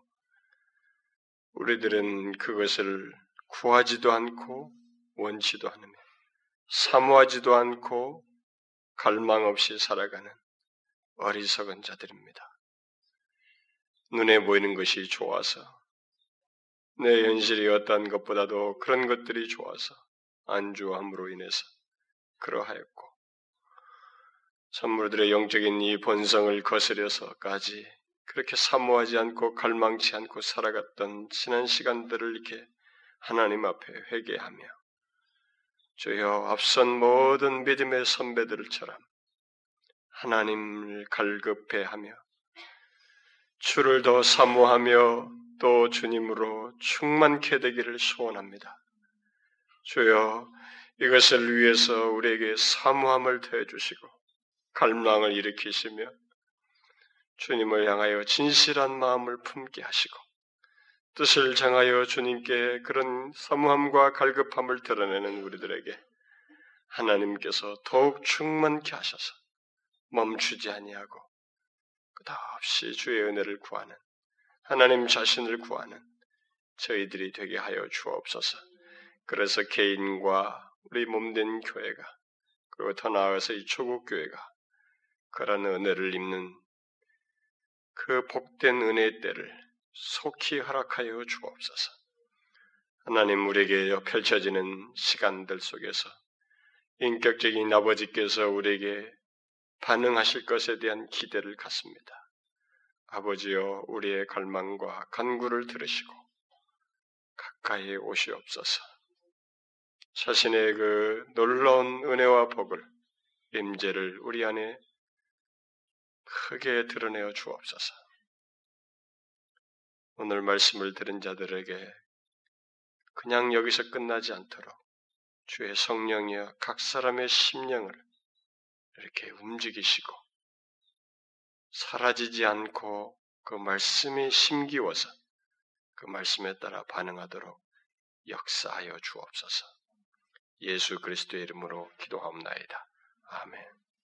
우리들은 그것을 구하지도 않고 원치도 않으며 사모하지도 않고 갈망 없이 살아가는 어리석은 자들입니다. 눈에 보이는 것이 좋아서 내 현실이 어떤 것보다도 그런 것들이 좋아서 안주함으로 인해서 그러하였고 선물들의 영적인 이 본성을 거스려서까지 그렇게 사모하지 않고 갈망치 않고 살아갔던 지난 시간들을 이렇게 하나님 앞에 회개하며 주여 앞선 모든 믿음의 선배들처럼 하나님을 갈급해하며 주를 더 사모하며 또 주님으로 충만케 되기를 소원합니다. 주여 이것을 위해서 우리에게 사모함을 더해 주시고 갈망을 일으키시며 주님을 향하여 진실한 마음을 품게 하시고 뜻을 정하여 주님께 그런 사모함과 갈급함을 드러내는 우리들에게 하나님께서 더욱 충만케 하셔서 멈추지 아니하고 끝없이 주의 은혜를 구하는 하나님 자신을 구하는 저희들이 되게 하여 주옵소서. 그래서 개인과 우리 몸된 교회가 그리고 더 나아가서 이 초국 교회가 그런 은혜를 입는 그 복된 은혜의 때를 속히 허락하여 주옵소서. 하나님 우리에게 펼쳐지는 시간들 속에서 인격적인 아버지께서 우리에게 반응하실 것에 대한 기대를 갖습니다. 아버지여 우리의 갈망과 간구를 들으시고 가까이 오시옵소서. 자신의 그 놀라운 은혜와 복을 임재를 우리 안에 크게 드러내어 주옵소서. 오늘 말씀을 들은 자들에게 그냥 여기서 끝나지 않도록 주의 성령이여 각 사람의 심령을 이렇게 움직이시고 사라지지 않고 그 말씀이 심기워서 그 말씀에 따라 반응하도록 역사하여 주옵소서. 예수 그리스도의 이름으로 기도하옵나이다. 아멘.